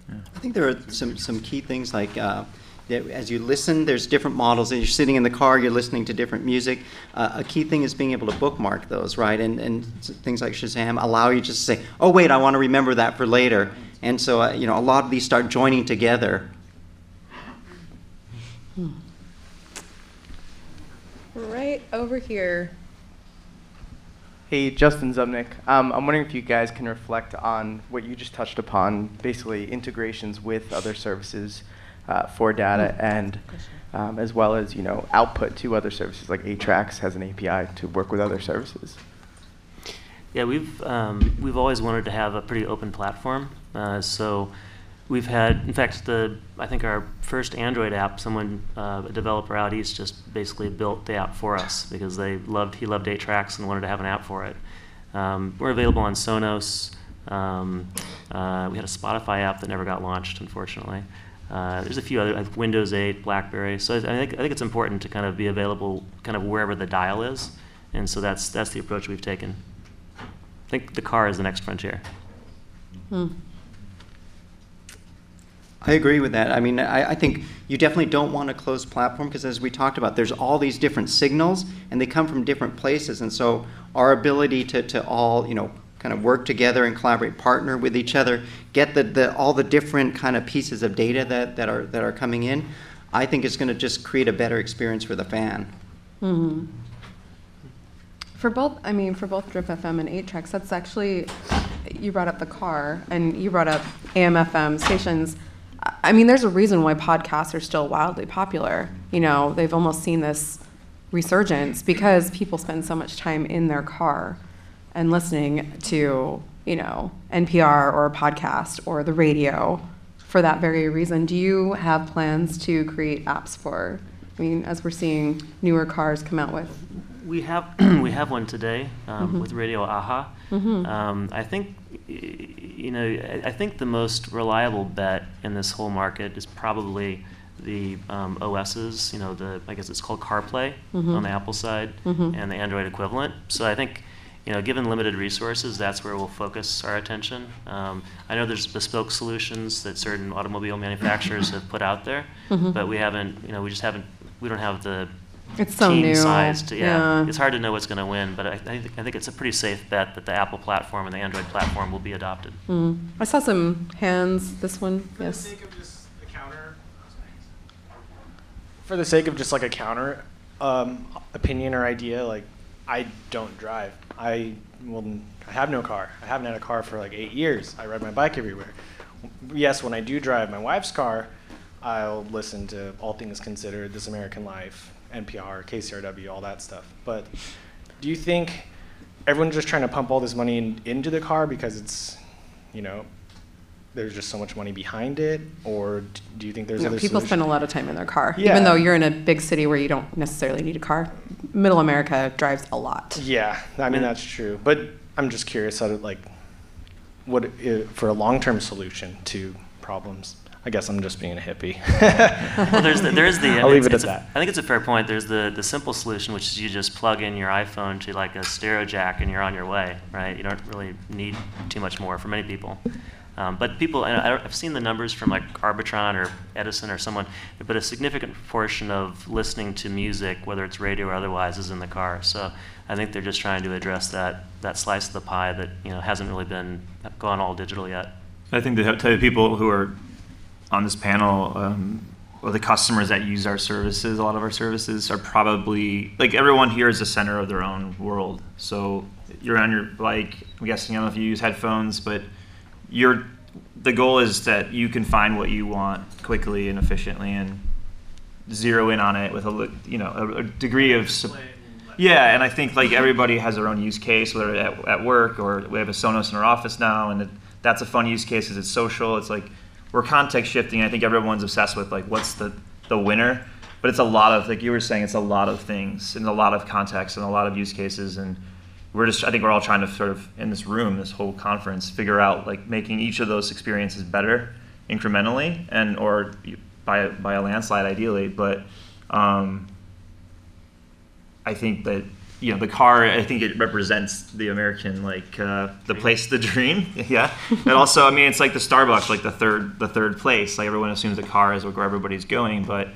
I think there are some, some key things like uh, that as you listen, there's different models. As you're sitting in the car, you're listening to different music. Uh, a key thing is being able to bookmark those, right? And, and things like Shazam allow you just to say, oh, wait, I want to remember that for later. And so, uh, you know, a lot of these start joining together. Right over here. Hey, Justin Zubnik. Um, I'm wondering if you guys can reflect on what you just touched upon, basically integrations with other services uh, for data, and um, as well as you know output to other services. Like 8tracks has an API to work with other services. Yeah, we've um, we've always wanted to have a pretty open platform. Uh, so we've had, in fact, the I think our first Android app, someone uh, a developer out east just basically built the app for us because they loved he loved eight tracks and wanted to have an app for it. Um, we're available on Sonos. Um, uh, we had a Spotify app that never got launched, unfortunately. Uh, there's a few other like Windows 8, BlackBerry. So I think I think it's important to kind of be available kind of wherever the dial is, and so that's that's the approach we've taken. I think the car is the next frontier. Hmm. I agree with that. I mean, I, I think you definitely don't want a closed platform because, as we talked about, there's all these different signals and they come from different places. And so, our ability to, to all, you know, kind of work together and collaborate, partner with each other, get the, the all the different kind of pieces of data that, that are that are coming in, I think is going to just create a better experience for the fan. hmm For both, I mean, for both Drip FM and 8 Tracks, that's actually, you brought up the car and you brought up AM FM stations. I- mean, there's a reason why podcasts are still wildly popular. You know, they've almost seen this resurgence because people spend so much time in their car and listening to, you know, NPR or a podcast or the radio for that very reason. Do you have plans to create apps for, I mean, as we're seeing newer cars come out with We have we have one today um, Mhm. with Radio Aha. Mhm. Um, I think you know I, think the most reliable bet in this whole market is probably the um, OSs. You know the I guess it's called CarPlay Mhm. on the Apple side Mhm. and the Android equivalent. So I think. You know, given limited resources, that's where we'll focus our attention. Um, I know there's bespoke solutions that certain automobile manufacturers have put out there, Mhm. but we haven't. You know, we just haven't. We don't have the It's so team new. size yeah, Yeah. it's hard to know what's going to win, but I, I, think, I think it's a pretty safe bet that the Apple platform and the Android platform will be adopted. Mm. I saw some hands. This one, For yes. the sake of just a counter, for the sake of just like a counter um, opinion or idea, like I don't drive. I well, I have no car. I haven't had a car for like eight years. I ride my bike everywhere. Yes, when I do drive my wife's car, I'll listen to All Things Considered, This American Life, NPR, KCRW, all that stuff. But do you think everyone's just trying to pump all this money in, into the car because it's, you know, there's just so much money behind it, or do you think there's No, other people spend a lot of time in their car, Yeah. even though you're in a big city where you don't necessarily need a car. Middle America drives a lot. Yeah, I mean that's true, but I'm just curious how to like, what for a long-term solution to problems. I guess I'm just being a hippie. well, there's the, there is the. I'll leave it at a- that. I think it's a fair point. There's the, the simple solution, which is you just plug in your iPhone to like a stereo jack and you're on your way, right? You don't really need too much more for many people. Um, but people, and I, I've seen the numbers from like Arbitron or Edison or someone, but a significant portion of listening to music, whether it's radio or otherwise, is in the car. So I think they're just trying to address that that slice of the pie that you know hasn't really been gone all digital yet. I think the type of people who are on this panel, um, or the customers that use our services, a lot of our services are probably like everyone here is the center of their own world. So you're on your bike. I'm guessing I don't know if you use headphones, but you're the goal is that you can find what you want quickly and efficiently, and zero in on it with a you know a, a degree of yeah, and I think like everybody has their own use case, whether at, at work or we have a Sonos in our office now, and it, that's a fun use case because it's social. It's like we're context shifting. I think everyone's obsessed with like what's the the winner, but it's a lot of like you were saying, it's a lot of things and a lot of context and a lot of use cases, and we're just I think we're all trying to sort of in this room, this whole conference, figure out like making each of those experiences better incrementally and or by by a landslide ideally, but. Um, I think that you know the car. I think it represents the American like uh, the place, the dream. yeah, and also I mean it's like the Starbucks, like the third the third place. Like everyone assumes the car is where everybody's going, but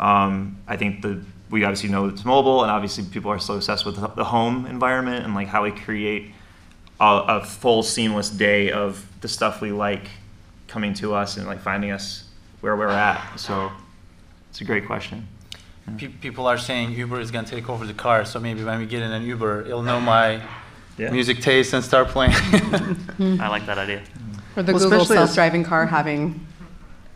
um, I think the we obviously know it's mobile, and obviously people are so obsessed with the- the home environment and like how we create a, a full seamless day of the stuff we like coming to us and like finding us where we're at. So it's a great question. Pe- people are saying Uber is going to take over the car, so maybe when we get in an Uber, it'll know my Yeah. music taste and start playing. I like that idea. Or the Well, Google especially as- self-driving car having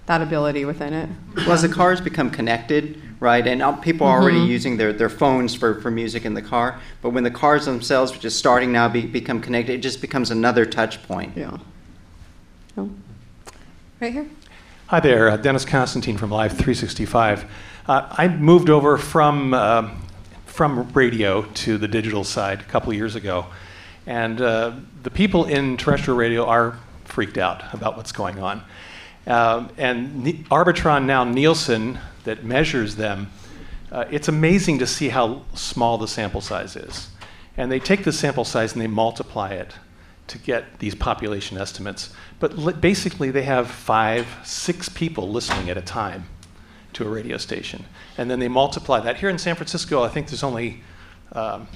that ability within it. Well, as the cars become connected, right, and uh, people are already Mhm. using their, their phones for, for music in the car, but when the cars themselves, which is starting now, be, become connected, it just becomes another touch point. Yeah. Oh. Right here. Hi there, uh, Dennis Constantine from Live 365. Uh, I moved over from, um from radio to the digital side a couple years ago, and uh, the people in terrestrial radio are freaked out about what's going on. Um, and Ne- Arbitron now Nielsen that measures them, uh, it's amazing to see how small the sample size is. And they take the sample size and they multiply it to get these population estimates. But li- basically, they have five, six people listening at a time to a radio station. And then they multiply that. Here in San Francisco, I think there's only um,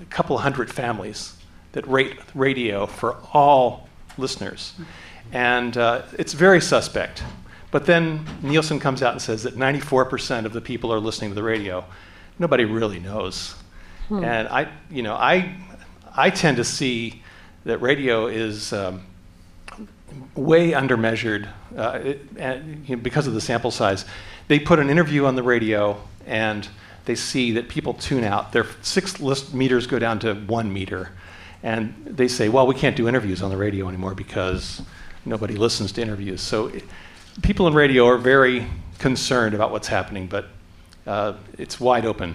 a couple hundred families that rate radio for all listeners. And uh, it's very suspect. But then Nielsen comes out and says that 94% of the people are listening to the radio. Nobody really knows. Hmm. And I, you know, I, I tend to see that radio is um, way undermeasured uh, it, and, you know, because of the sample size. They put an interview on the radio and they see that people tune out. Their six list meters go down to one meter. And they say, well, we can't do interviews on the radio anymore because nobody listens to interviews. So it, people in radio are very concerned about what's happening, but uh, it's wide open.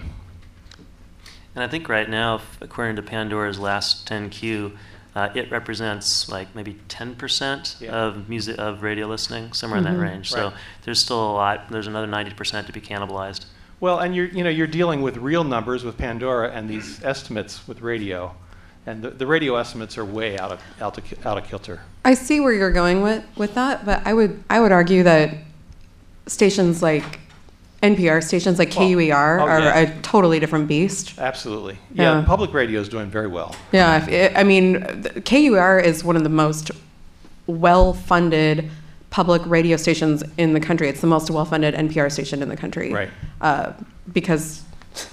And I think right now, according to Pandora's last 10Q, uh, it represents like maybe 10% of music of radio listening, somewhere in Mhm. that range. So there's still a lot. There's another 90% to be cannibalized. Well, and you're, you know, you're dealing with real numbers with Pandora and these estimates with radio. And the, the radio estimates are way out of, out of, out of kilter. I see where you're going with, with that, but I would I would argue that stations like NPR, stations like KUER, oh, are yeah. a totally different beast. Absolutely. Yeah, Yeah. public radio is doing very well. Yeah, if it, I mean, the- KUR is one of the most well-funded public radio stations in the country. It's the most well-funded NPR station in the country. Right. Uh, because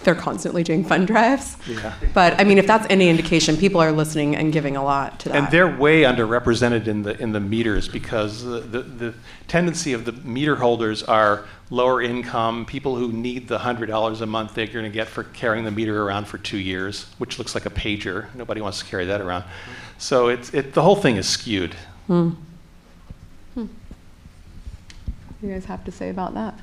they're constantly doing fund drives. Yeah. But I mean, if that's any indication, people are listening and giving a lot to that. And they're way underrepresented in the, in the meters because the, the, the tendency of the meter holders are lower income, people who need the $100 a month they're going to get for carrying the meter around for two years, which looks like a pager. Nobody wants to carry that around. So it's, it, the whole thing is skewed. Hmm. Hmm. You guys have to say about that?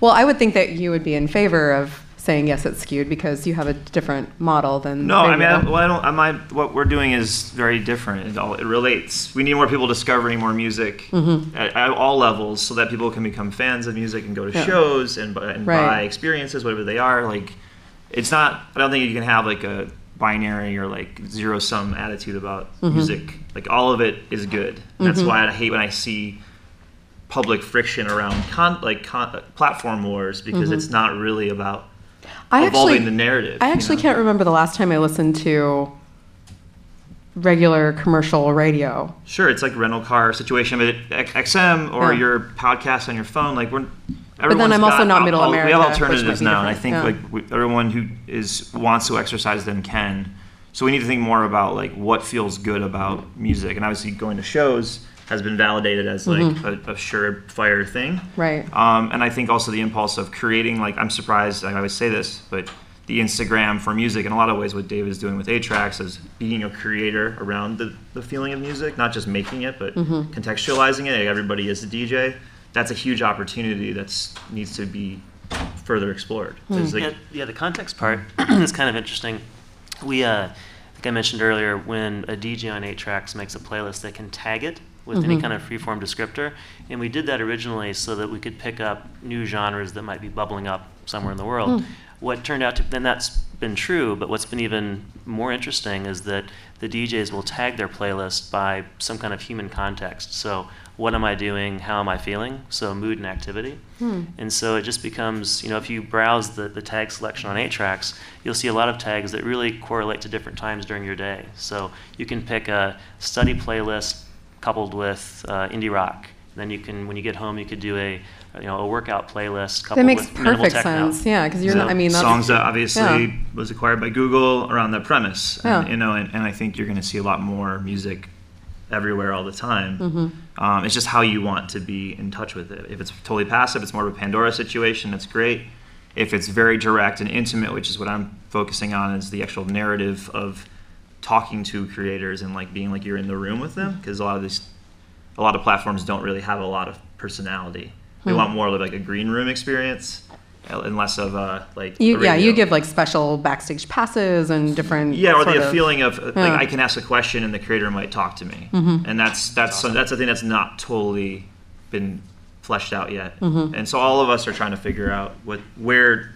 Well, I would think that you would be in favor of saying yes, it's skewed because you have a different model than. No, I mean, I, well, I don't. I might, what we're doing is very different. It all it relates. We need more people discovering more music Mhm. at, at all levels, so that people can become fans of music and go to Yeah. shows and, and Right. buy experiences, whatever they are. Like, it's not. I don't think you can have like a binary or like zero sum attitude about Mhm. music. Like all of it is good. And That's why I hate when I see public friction around con- like con- platform wars because Mhm. it's not really about I evolving actually, the narrative. I you actually know? can't remember the last time I listened to regular commercial radio. Sure, it's like rental car situation, but it, XM or Yeah. your podcast on your phone, like we're. But then I'm also not middle America. We have alternatives now, and I think yeah. like we, everyone who is wants to exercise them can. So we need to think more about like what feels good about music, and obviously going to shows has been validated as like a, a surefire thing. Right. Um, and I think also the impulse of creating, like, I'm surprised, I always say this, but the Instagram for music, in a lot of ways, what David is doing with 8tracks is being a creator around the, the feeling of music, not just making it, but contextualizing it. Everybody is a DJ. That's a huge opportunity that needs to be further explored. There's, like- Yeah, yeah, the context part is kind of interesting. We, uh, I think I mentioned earlier, when a DJ on 8 tracks makes a playlist, they can tag it with any mm-hmm. kind of freeform descriptor. And we did that originally so that we could pick up new genres that might be bubbling up somewhere in the world. Mm. What turned out to, then that's been true, but what's been even more interesting is that the DJs will tag their playlist by some kind of human context. So, what am I doing? How am I feeling? So, mood and activity. Hmm. And so it just becomes, you know, if you browse the, the tag selection on 8 tracks, you'll see a lot of tags that really correlate to different times during your day. So you can pick a study playlist coupled with uh, indie rock. Then you can, when you get home, you could do a, you know, a workout playlist coupled That makes with perfect techno. sense. Yeah, because you're So not. I mean, that's, Songza obviously yeah. was acquired by Google around that premise. And, Yeah. You know, and, and I think you're going to see a lot more music everywhere all the time. Mm-hmm. Um, it's just how you want to be in touch with it. If it's totally passive, it's more of a Pandora situation. That's great. If it's very direct and intimate, which is what I'm focusing on, is the actual narrative of talking to creators and like being like you're in the room with them. Because a lot of these, a lot of platforms don't really have a lot of personality. Hmm. They want more of like a green room experience, uh, and less of a like. You, a yeah, you give like special backstage passes and different. Yeah, or the of- feeling of uh, like Yeah. I can ask a question and the creator might talk to me, Mhm. and that's that's some, that's a thing that's not totally been fleshed out yet. Mhm. And so all of us are trying to figure out what where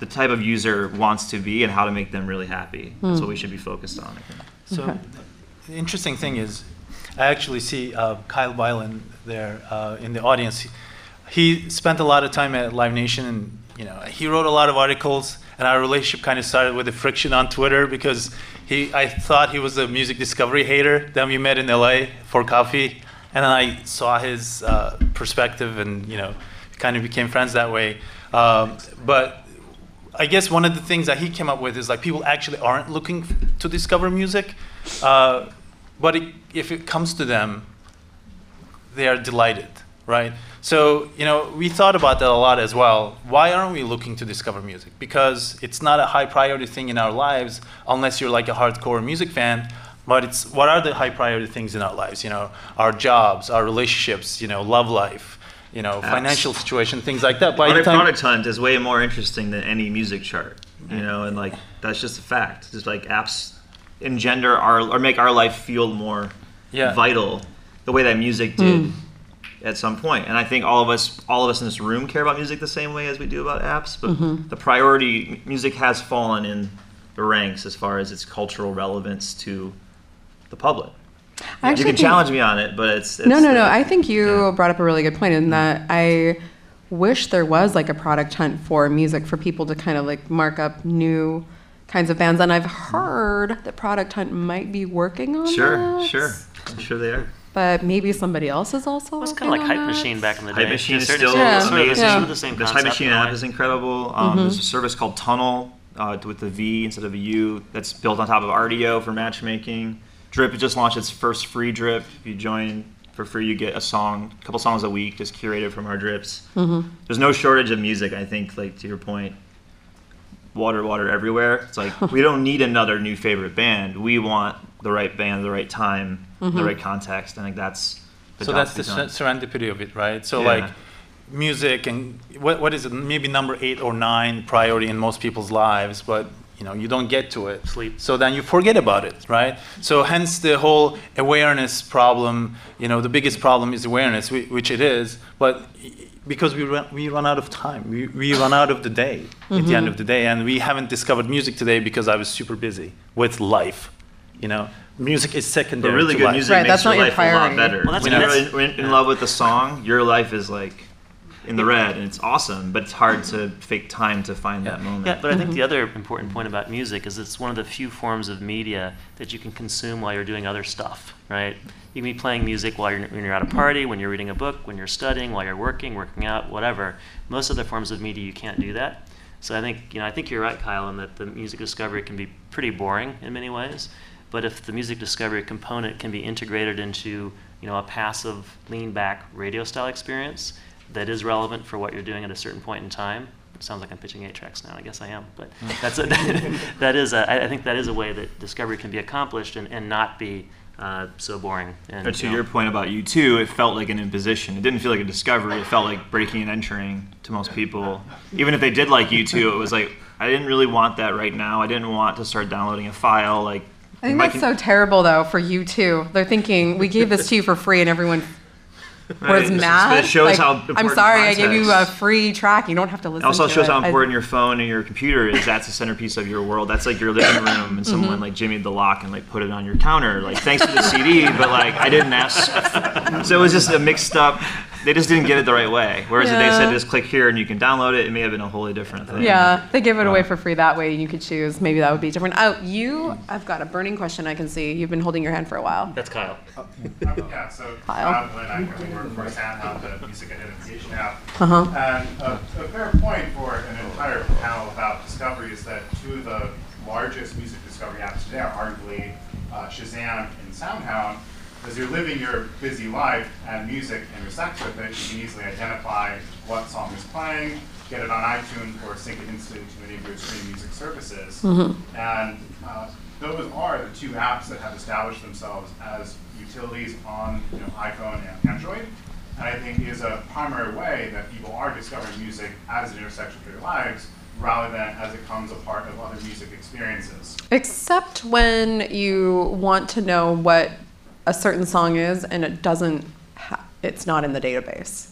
the type of user wants to be and how to make them really happy. That's Hmm. what we should be focused on. I think. So Okay. the interesting thing is, I actually see uh, Kyle Bylin there uh, in the audience. He, he spent a lot of time at Live Nation, and you know he wrote a lot of articles. And our relationship kind of started with a friction on Twitter because he, I thought he was a music discovery hater. Then we met in LA for coffee, and then I saw his uh, perspective, and you know, kind of became friends that way. Um, but I guess one of the things that he came up with is like people actually aren't looking to discover music, uh, but it, if it comes to them, they are delighted, right? So you know we thought about that a lot as well. Why aren't we looking to discover music? Because it's not a high priority thing in our lives unless you're like a hardcore music fan. But it's what are the high priority things in our lives? You know, our jobs, our relationships, you know, love life, you know, Apps. financial situation, things like that. By the Product, time Product Hunt is way more interesting than any music chart, you know, and like that's just a fact. Just like apps engender our or make our life feel more Yeah. vital, the way that music did at some point. And I think all of us, all of us in this room, care about music the same way as we do about apps. But Mm-hmm. the priority, music has fallen in the ranks as far as its cultural relevance to the public. I you can think- challenge me on it, but it's, it's no, no, no. uh, I think you yeah. brought up a really good point in that I wish there was like a Product Hunt for music for people to kind of like mark up new kinds of bands. And I've heard that Product Hunt might be working on Sure, that. sure. I'm sure they are. But maybe somebody else is also. It was kind of like Hype that. Machine back in the day. Hype Machine is still Yeah. extent, sort of the amazing. Yeah. sort of the same This Hype Machine app is incredible. Um, There's a service called Tunnel uh, with the V instead of a U that's built on top of Rdio for matchmaking. Drip just launched its first free drip. If you join for free, you get a song, a couple songs a week, just curated from our drips. Mhm. There's no shortage of music. I think, like to your point, water, water everywhere. It's like we don't need another new favorite band. We want the right band, the right time, the Mhm. right context. I think that's the so that's the done. ser- serendipity of it, right? So Yeah. like music and what what is it? Maybe number eight or nine priority in most people's lives, but you know you don't get to it. Sleep. So then you forget about it, right? So hence the whole awareness problem. You know the biggest problem is awareness, which it is, but because we run, we run out of time, we, we run out of the day at the mm-hmm. end of the day, and we haven't discovered music today because I was super busy with life. You know, music is secondary. But really to good life. music Right, makes that's your not your life a lot better. Well, that's- when you're in, in love with the song, your life is like in the red, and it's awesome. But it's hard to fake time to find that moment. Yeah, but I Mm-hmm. think the other important point about music is it's one of the few forms of media that you can consume while you're doing other stuff, right? You can be playing music while you're, when you're at a party, when you're reading a book, when you're studying, while you're working, working out, whatever. Most other forms of media, you can't do that. So I think, you know, I think you're right, Kyle, in that the music discovery can be pretty boring in many ways. But if the music discovery component can be integrated into you know, a passive lean back radio style experience that is relevant for what you're doing at a certain point in time. It sounds like I'm pitching eight tracks now. I guess I am, but that's a, that is a, I I think that is a way that discovery can be accomplished and, and not be uh, so boring. And, But to you know, your point about U2, it felt like an imposition. It didn't feel like a discovery. It felt like breaking and entering to most people. Even if they did like U2, it was like I didn't really want that right now. I didn't want to start downloading a file. Like I think Mike that's so terrible, though, for U2. They're thinking we gave this to you for free, and everyone Right, was this mad. It shows Like, how I'm sorry, I gave you a free track. You don't have to listen. Also to shows it. how I- important your phone and your computer is. That's the centerpiece of your world. That's like your living room, and someone Mhm. like jimmied the lock and like put it on your counter. Like thanks to the CD, but like I didn't ask. So it was just a mixed up. They just didn't get it the right way. Whereas if they said just click here and you can download it, it may have been a wholly different thing. Yeah, they give it away for free that way. You could choose. Maybe that would be different. Oh, you, I've got a burning question I can see. You've been holding your hand for a while. That's Kyle. Yeah, so Kyle. uh, when I when I work for SoundHound, the music identification app, Uh-huh. and a, a fair point for an entire panel about discovery is that two of the largest music discovery apps today are arguably uh, Shazam and SoundHound. As you're living your busy life and music intersects with it, you can easily identify what song is playing, get it on iTunes, or sync it instantly to any of your streaming music services. Mhm. And uh, those are the two apps that have established themselves as utilities on you know, iPhone and Android. And I think is a primary way that people are discovering music as an intersection of their lives, rather than as it comes a part of other music experiences. Except when you want to know what a certain song is and it doesn't, ha- it's not in the database.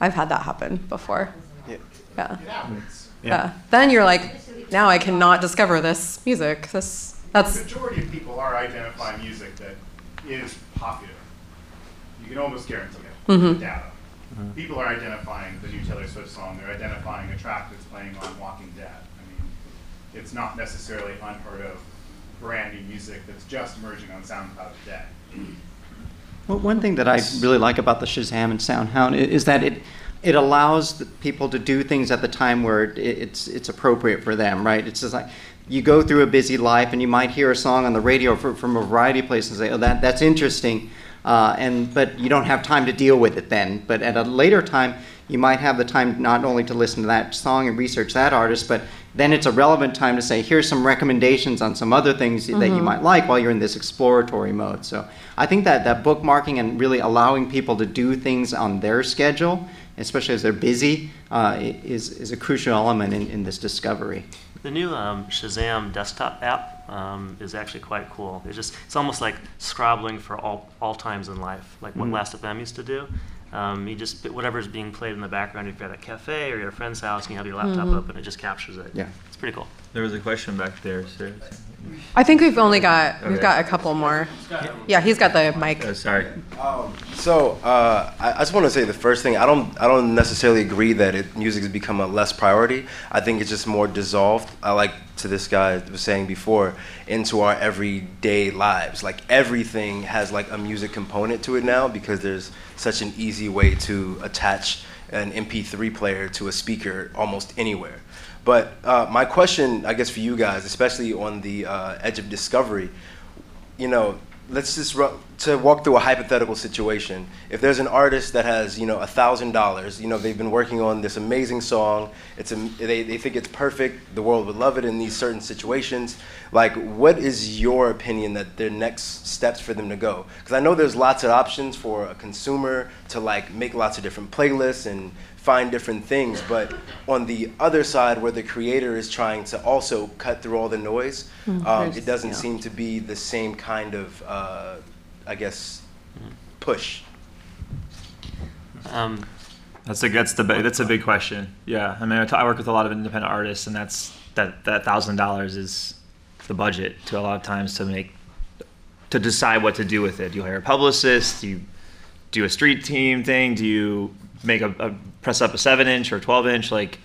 I've had that happen before. Yeah. Yeah. It happens. Yeah. Then you're like, now I cannot discover this music. This, that's, The majority of people are identifying music that is popular. You can almost guarantee it with Mhm. the data. People are identifying the new Taylor Swift song. They're identifying a track that's playing on Walking Dead. I mean, it's not necessarily unheard of brand new music that's just emerging on SoundCloud today. Well, one thing that I really like about the Shazam and SoundHound is that it it allows the people to do things at the time where it, it's it's appropriate for them, right? It's just like you go through a busy life and you might hear a song on the radio for, from a variety of places and say, "Oh, that that's interesting," uh, and but you don't have time to deal with it then. But at a later time, you might have the time not only to listen to that song and research that artist, but then it's a relevant time to say, "Here's some recommendations on some other things that you Mhm. might like while you're in this exploratory mode." So I think that that bookmarking and really allowing people to do things on their schedule, especially as they're busy, uh, is is a crucial element in, in this discovery. The new um, Shazam desktop app um, is actually quite cool. It's just it's almost like scrobbling for all all times in life, like what Mhm. Last.fm used to do. Um, you just whatever's being played in the background. If you're at a cafe or you're at a friend's house and you have your laptop Mhm. open, it just captures it. Yeah. it's pretty cool. There was a question back there, sir. I think we've only got, we've Okay. got a couple more. Yeah, he's got the mic. Oh, sorry. So uh, I, I just want to say the first thing I don't I don't necessarily agree that it, music has become a less priority. I think it's just more dissolved. I like to this guy was saying before into our everyday lives. Like everything has like a music component to it now because there's such an easy way to attach an MP3 player to a speaker almost anywhere. But uh, my question, I guess, for you guys, especially on the uh, edge of discovery, you know, let's just ru- to walk through a hypothetical situation. If there's an artist that has, you know, a thousand dollars, you know, they've been working on this amazing song. It's a, they they think it's perfect. The world would love it in these certain situations. Like, what is your opinion that their next steps for them to go? Because I know there's lots of options for a consumer to like make lots of different playlists and find different things. But on the other side, where the creator is trying to also cut through all the noise, Mm, um, it doesn't yeah. seem to be the same kind of, uh, I guess, push. Um, That's a that's the big- that's a big question. Yeah, I mean, I, t- I work with a lot of independent artists, and that's that that thousand dollars is the budget to a lot of times to make to decide what to do with it. Do you hire a publicist? Do you do a street team thing? Do you make a, a press up a seven inch or a twelve inch? Like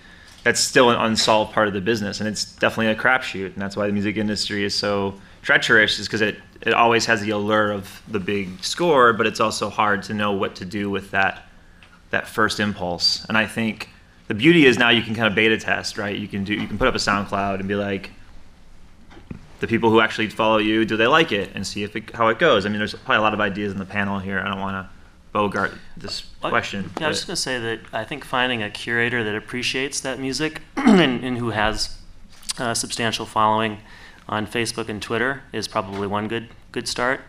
that's still an unsolved part of the business, and it's definitely a crapshoot. And that's why the music industry is so treacherous, is because it it always has the allure of the big score, but it's also hard to know what to do with that that first impulse. And I think the beauty is now you can kind of beta test, right? You can do you can put up a SoundCloud and be like, the people who actually follow you, do they like it, and see if it, how it goes. I mean, there's probably a lot of ideas in the panel here. I don't want to bogart this question. Yeah, I was just going to say that I think finding a curator that appreciates that music and, and who has a substantial following on Facebook and Twitter is probably one good good start.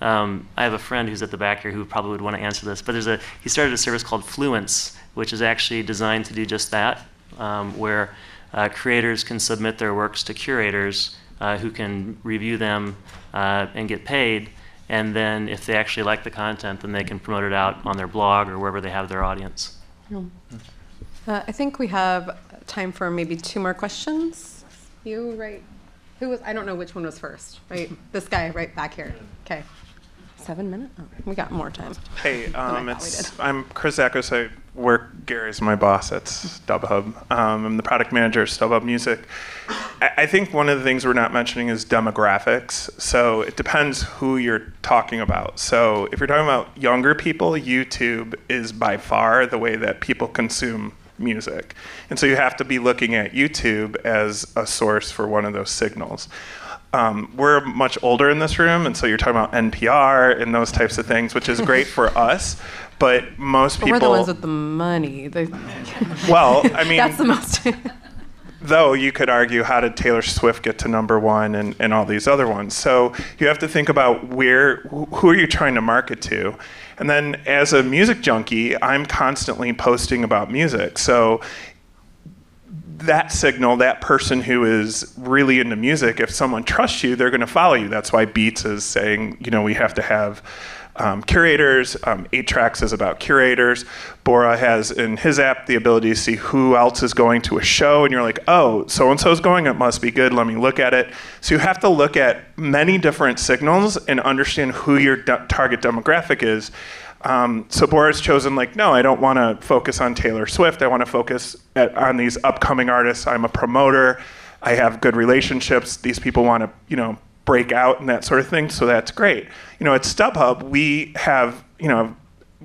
Um, I have a friend who's at the back here who probably would want to answer this, but there's a he started a service called Fluence, which is actually designed to do just that, um, where uh, creators can submit their works to curators uh, who can review them uh, and get paid. And then, if they actually like the content, then they can promote it out on their blog or wherever they have their audience. Uh, I think we have time for maybe two more questions. You, right? Who was, I don't know which one was first, right? This guy right back here. Okay. Seven minutes? Oh, we got more time. Hey, um, it's, I'm Chris Eckos. I work, Gary's my boss at StubHub. Um, I'm the product manager at StubHub Music. I, I think one of the things we're not mentioning is demographics. So it depends who you're talking about. So if you're talking about younger people, YouTube is by far the way that people consume music. And so you have to be looking at YouTube as a source for one of those signals. Um, we're much older in this room, and so you're talking about NPR and those types of things, which is great for us. But most But people, we're the ones with the money. They- Well, I mean- that's the most. though you could argue, how did Taylor Swift get to number one and, and all these other ones? So you have to think about where, who are you trying to market to? And then as a music junkie, I'm constantly posting about music. So that signal, that person who is really into music, if someone trusts you, they're going to follow you. That's why Beats is saying, you know, we have to have um, curators. Um, Eight Tracks is about curators. Bora has in his app the ability to see who else is going to a show, and you're like, oh, so and so's going. It must be good. Let me look at it. So you have to look at many different signals and understand who your target demographic is. Um, so Bora's chosen like, no, I don't want to focus on Taylor Swift. I want to focus at, on these upcoming artists. I'm a promoter. I have good relationships. These people want to, you know, break out and that sort of thing. So that's great. You know, at StubHub, we have, you know,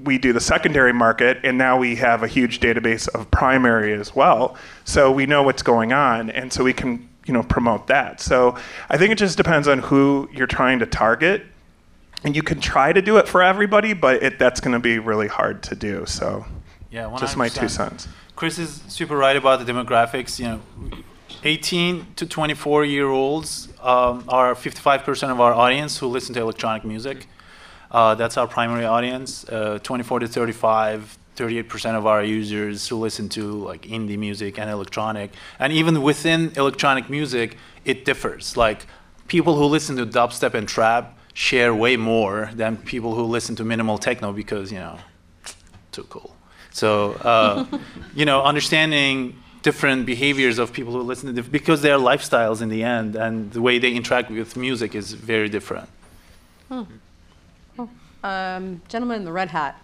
we do the secondary market, and now we have a huge database of primary as well. So we know what's going on, and so we can, you know, promote that. So I think it just depends on who you're trying to target and you can try to do it for everybody, but it, that's going to be really hard to do. So, Yeah, just my two 100%. cents. Chris is super right about the demographics. You know, 18 to 24 year olds um, are 55% of our audience who listen to electronic music. Uh, that's our primary audience. Uh, 24 to 35, 38% of our users who listen to like indie music and electronic. And even within electronic music, it differs. Like people who listen to dubstep and trap share way more than people who listen to minimal techno because you know too cool. So, uh, you know, understanding different behaviors of people who listen to diff- because their lifestyles in the end and the way they interact with music is very different. Hmm. Oh, um, gentleman in the red hat.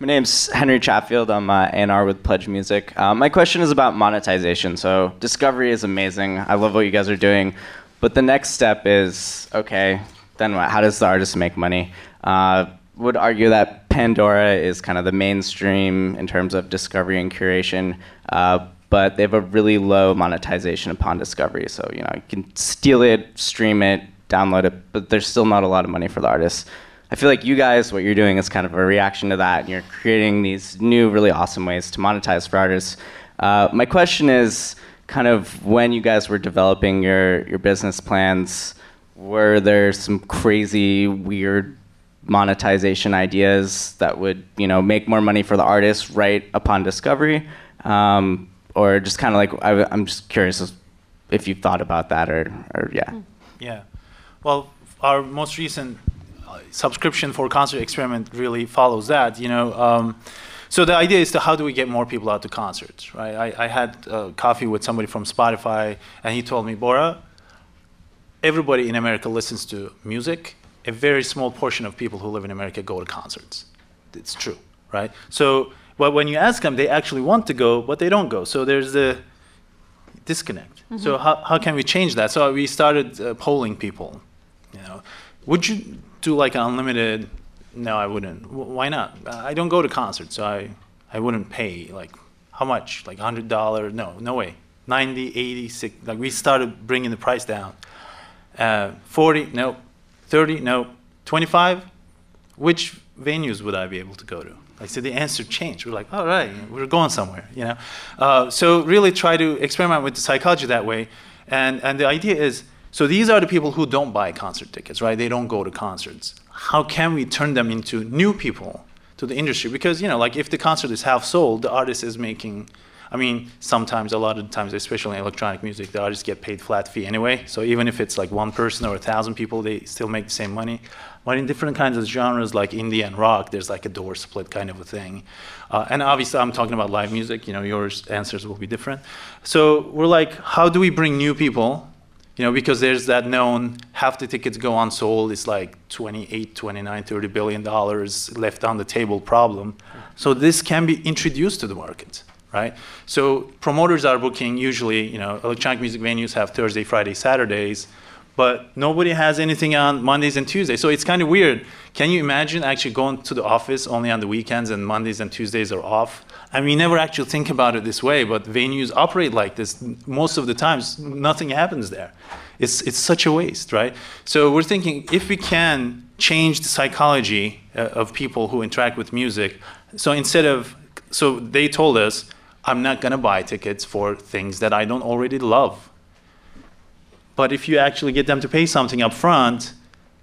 My name's Henry Chatfield. I'm uh, A&R with Pledge Music. Uh, my question is about monetization. So discovery is amazing. I love what you guys are doing, but the next step is okay. Then what? How does the artist make money? Uh, would argue that Pandora is kind of the mainstream in terms of discovery and curation, uh, but they have a really low monetization upon discovery. So you know you can steal it, stream it, download it, but there's still not a lot of money for the artists. I feel like you guys, what you're doing is kind of a reaction to that, and you're creating these new, really awesome ways to monetize for artists. Uh, my question is kind of when you guys were developing your, your business plans, were there some crazy, weird monetization ideas that would, you know, make more money for the artist right upon discovery? Um, or just kind of like, I, I'm just curious if- if you've thought about that or, or yeah. Yeah. Well, our most recent uh, subscription for concert experiment really follows that. You know, um, so the idea is to how do we get more people out to concerts, right? I, I had uh, coffee with somebody from Spotify, and he told me, Bora, everybody in America listens to music. A very small portion of people who live in America go to concerts. It's true, right? So, but when you ask them, they actually want to go, but they don't go. So there's the disconnect. So Mhm. how, how can we change that? So we started uh, polling people. You know, would you do like an unlimited? No, I wouldn't. W- why not? I don't go to concerts, so I I wouldn't pay like how much? Like hundred dollar? No, no way. 90, 80, 60, like we started bringing the price down. Uh, 40, no. 30, no. 25, which venues would I be able to go to? I said the answer changed. We're like, all right, we're going somewhere, you know. Uh, so really try to experiment with the psychology that way, and and the idea is, so these are the people who don't buy concert tickets, right? They don't go to concerts. How can we turn them into new people to the industry? Because you know, like if the concert is half sold, the artist is making. I mean, sometimes, a lot of times, especially in electronic music, the artists get paid flat fee anyway. So even if it's like one person or a thousand people, they still make the same money. But in different kinds of genres like indie and rock, there's like a door split kind of a thing. Uh, and obviously, I'm talking about live music. You know, your answers will be different. So we're like, how do we bring new people? You know, because there's that known half the tickets go unsold. It's like 28, 29, 30 billion dollars left on the table problem. Hmm. So this can be introduced to the market right? So promoters are booking usually, you know, electronic music venues have Thursday, Friday, Saturdays, but nobody has anything on Mondays and Tuesdays. So it's kind of weird. Can you imagine actually going to the office only on the weekends and Mondays and Tuesdays are off? I mean, never actually think about it this way, but venues operate like this. Most of the times, nothing happens there. It's, it's such a waste, right? So we're thinking if we can change the psychology uh, of people who interact with music, so instead of, so they told us, I'm not to buy tickets for things that I don't already love. But if you actually get them to pay something up front,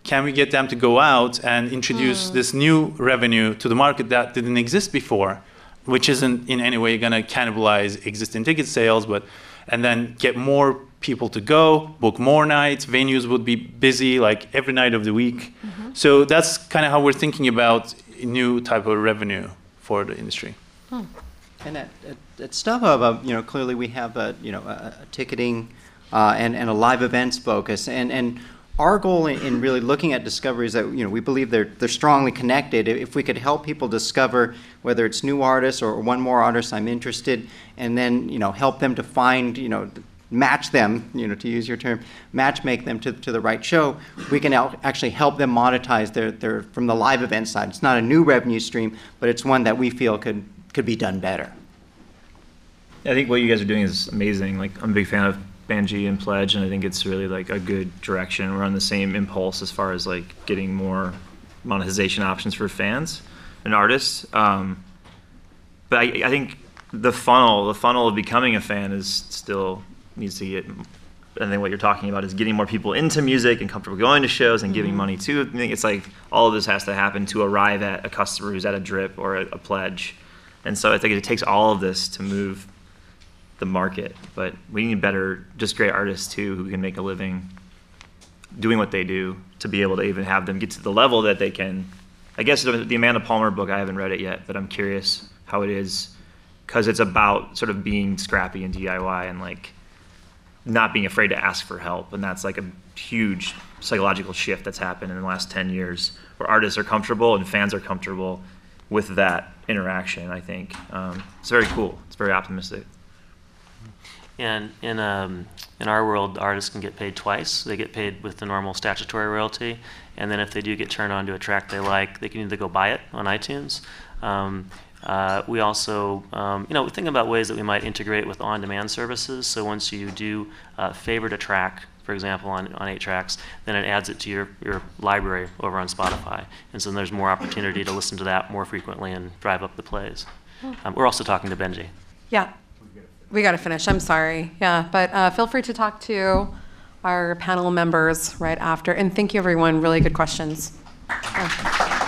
can we get them to go out and introduce hmm. this new revenue to the market that didn't exist before, which isn't in any way going to cannibalize existing ticket sales, but and then get more people to go, book more nights, venues would be busy like every night of the week. Mm-hmm. So that's kind of how we're thinking about a new type of revenue for the industry. Hmm. And at, at, at StubHub, uh, you know, clearly we have a, you know, a, a ticketing uh, and, and a live events focus. And, and our goal in, in really looking at discovery is that, you know, we believe they're, they're strongly connected. If we could help people discover whether it's new artists or one more artist I'm interested, and then, you know, help them to find, you know, match them, you know, to use your term, match make them to, to the right show, we can al- actually help them monetize their, their, from the live event side. It's not a new revenue stream, but it's one that we feel could, could be done better. I think what you guys are doing is amazing. Like I'm a big fan of Banji and Pledge, and I think it's really like a good direction. We're on the same impulse as far as like getting more monetization options for fans and artists. Um, but I, I think the funnel, the funnel of becoming a fan, is still needs to get. I think what you're talking about is getting more people into music and comfortable going to shows and giving Mhm. money to. I think it's like all of this has to happen to arrive at a customer who's at a drip or a, a pledge, and so I think it takes all of this to move the market. But we need better, just great artists too, who can make a living doing what they do to be able to even have them get to the level that they can. I guess the, Amanda Palmer book, I haven't read it yet, but I'm curious how it is because it's about sort of being scrappy and DIY and like not being afraid to ask for help. And that's like a huge psychological shift that's happened in the last 10 years where artists are comfortable and fans are comfortable with that interaction, I think. Um, it's very cool. It's very optimistic. And in, um, in our world, artists can get paid twice. They get paid with the normal statutory royalty, and then if they do get turned on to a track they like, they can either go buy it on iTunes. Um, uh, we also, um, you know, think about ways that we might integrate with on-demand services. So once you do uh, favorite a track, for example, on, on eight tracks, then it adds it to your, your library over on Spotify. And so there's more opportunity to listen to that more frequently and drive up the plays. Um, we're also talking to Benji. Yeah. We got to finish. I'm sorry. Yeah, but uh, feel free to talk to our panel members right after. And thank you, everyone. Really good questions. Yeah.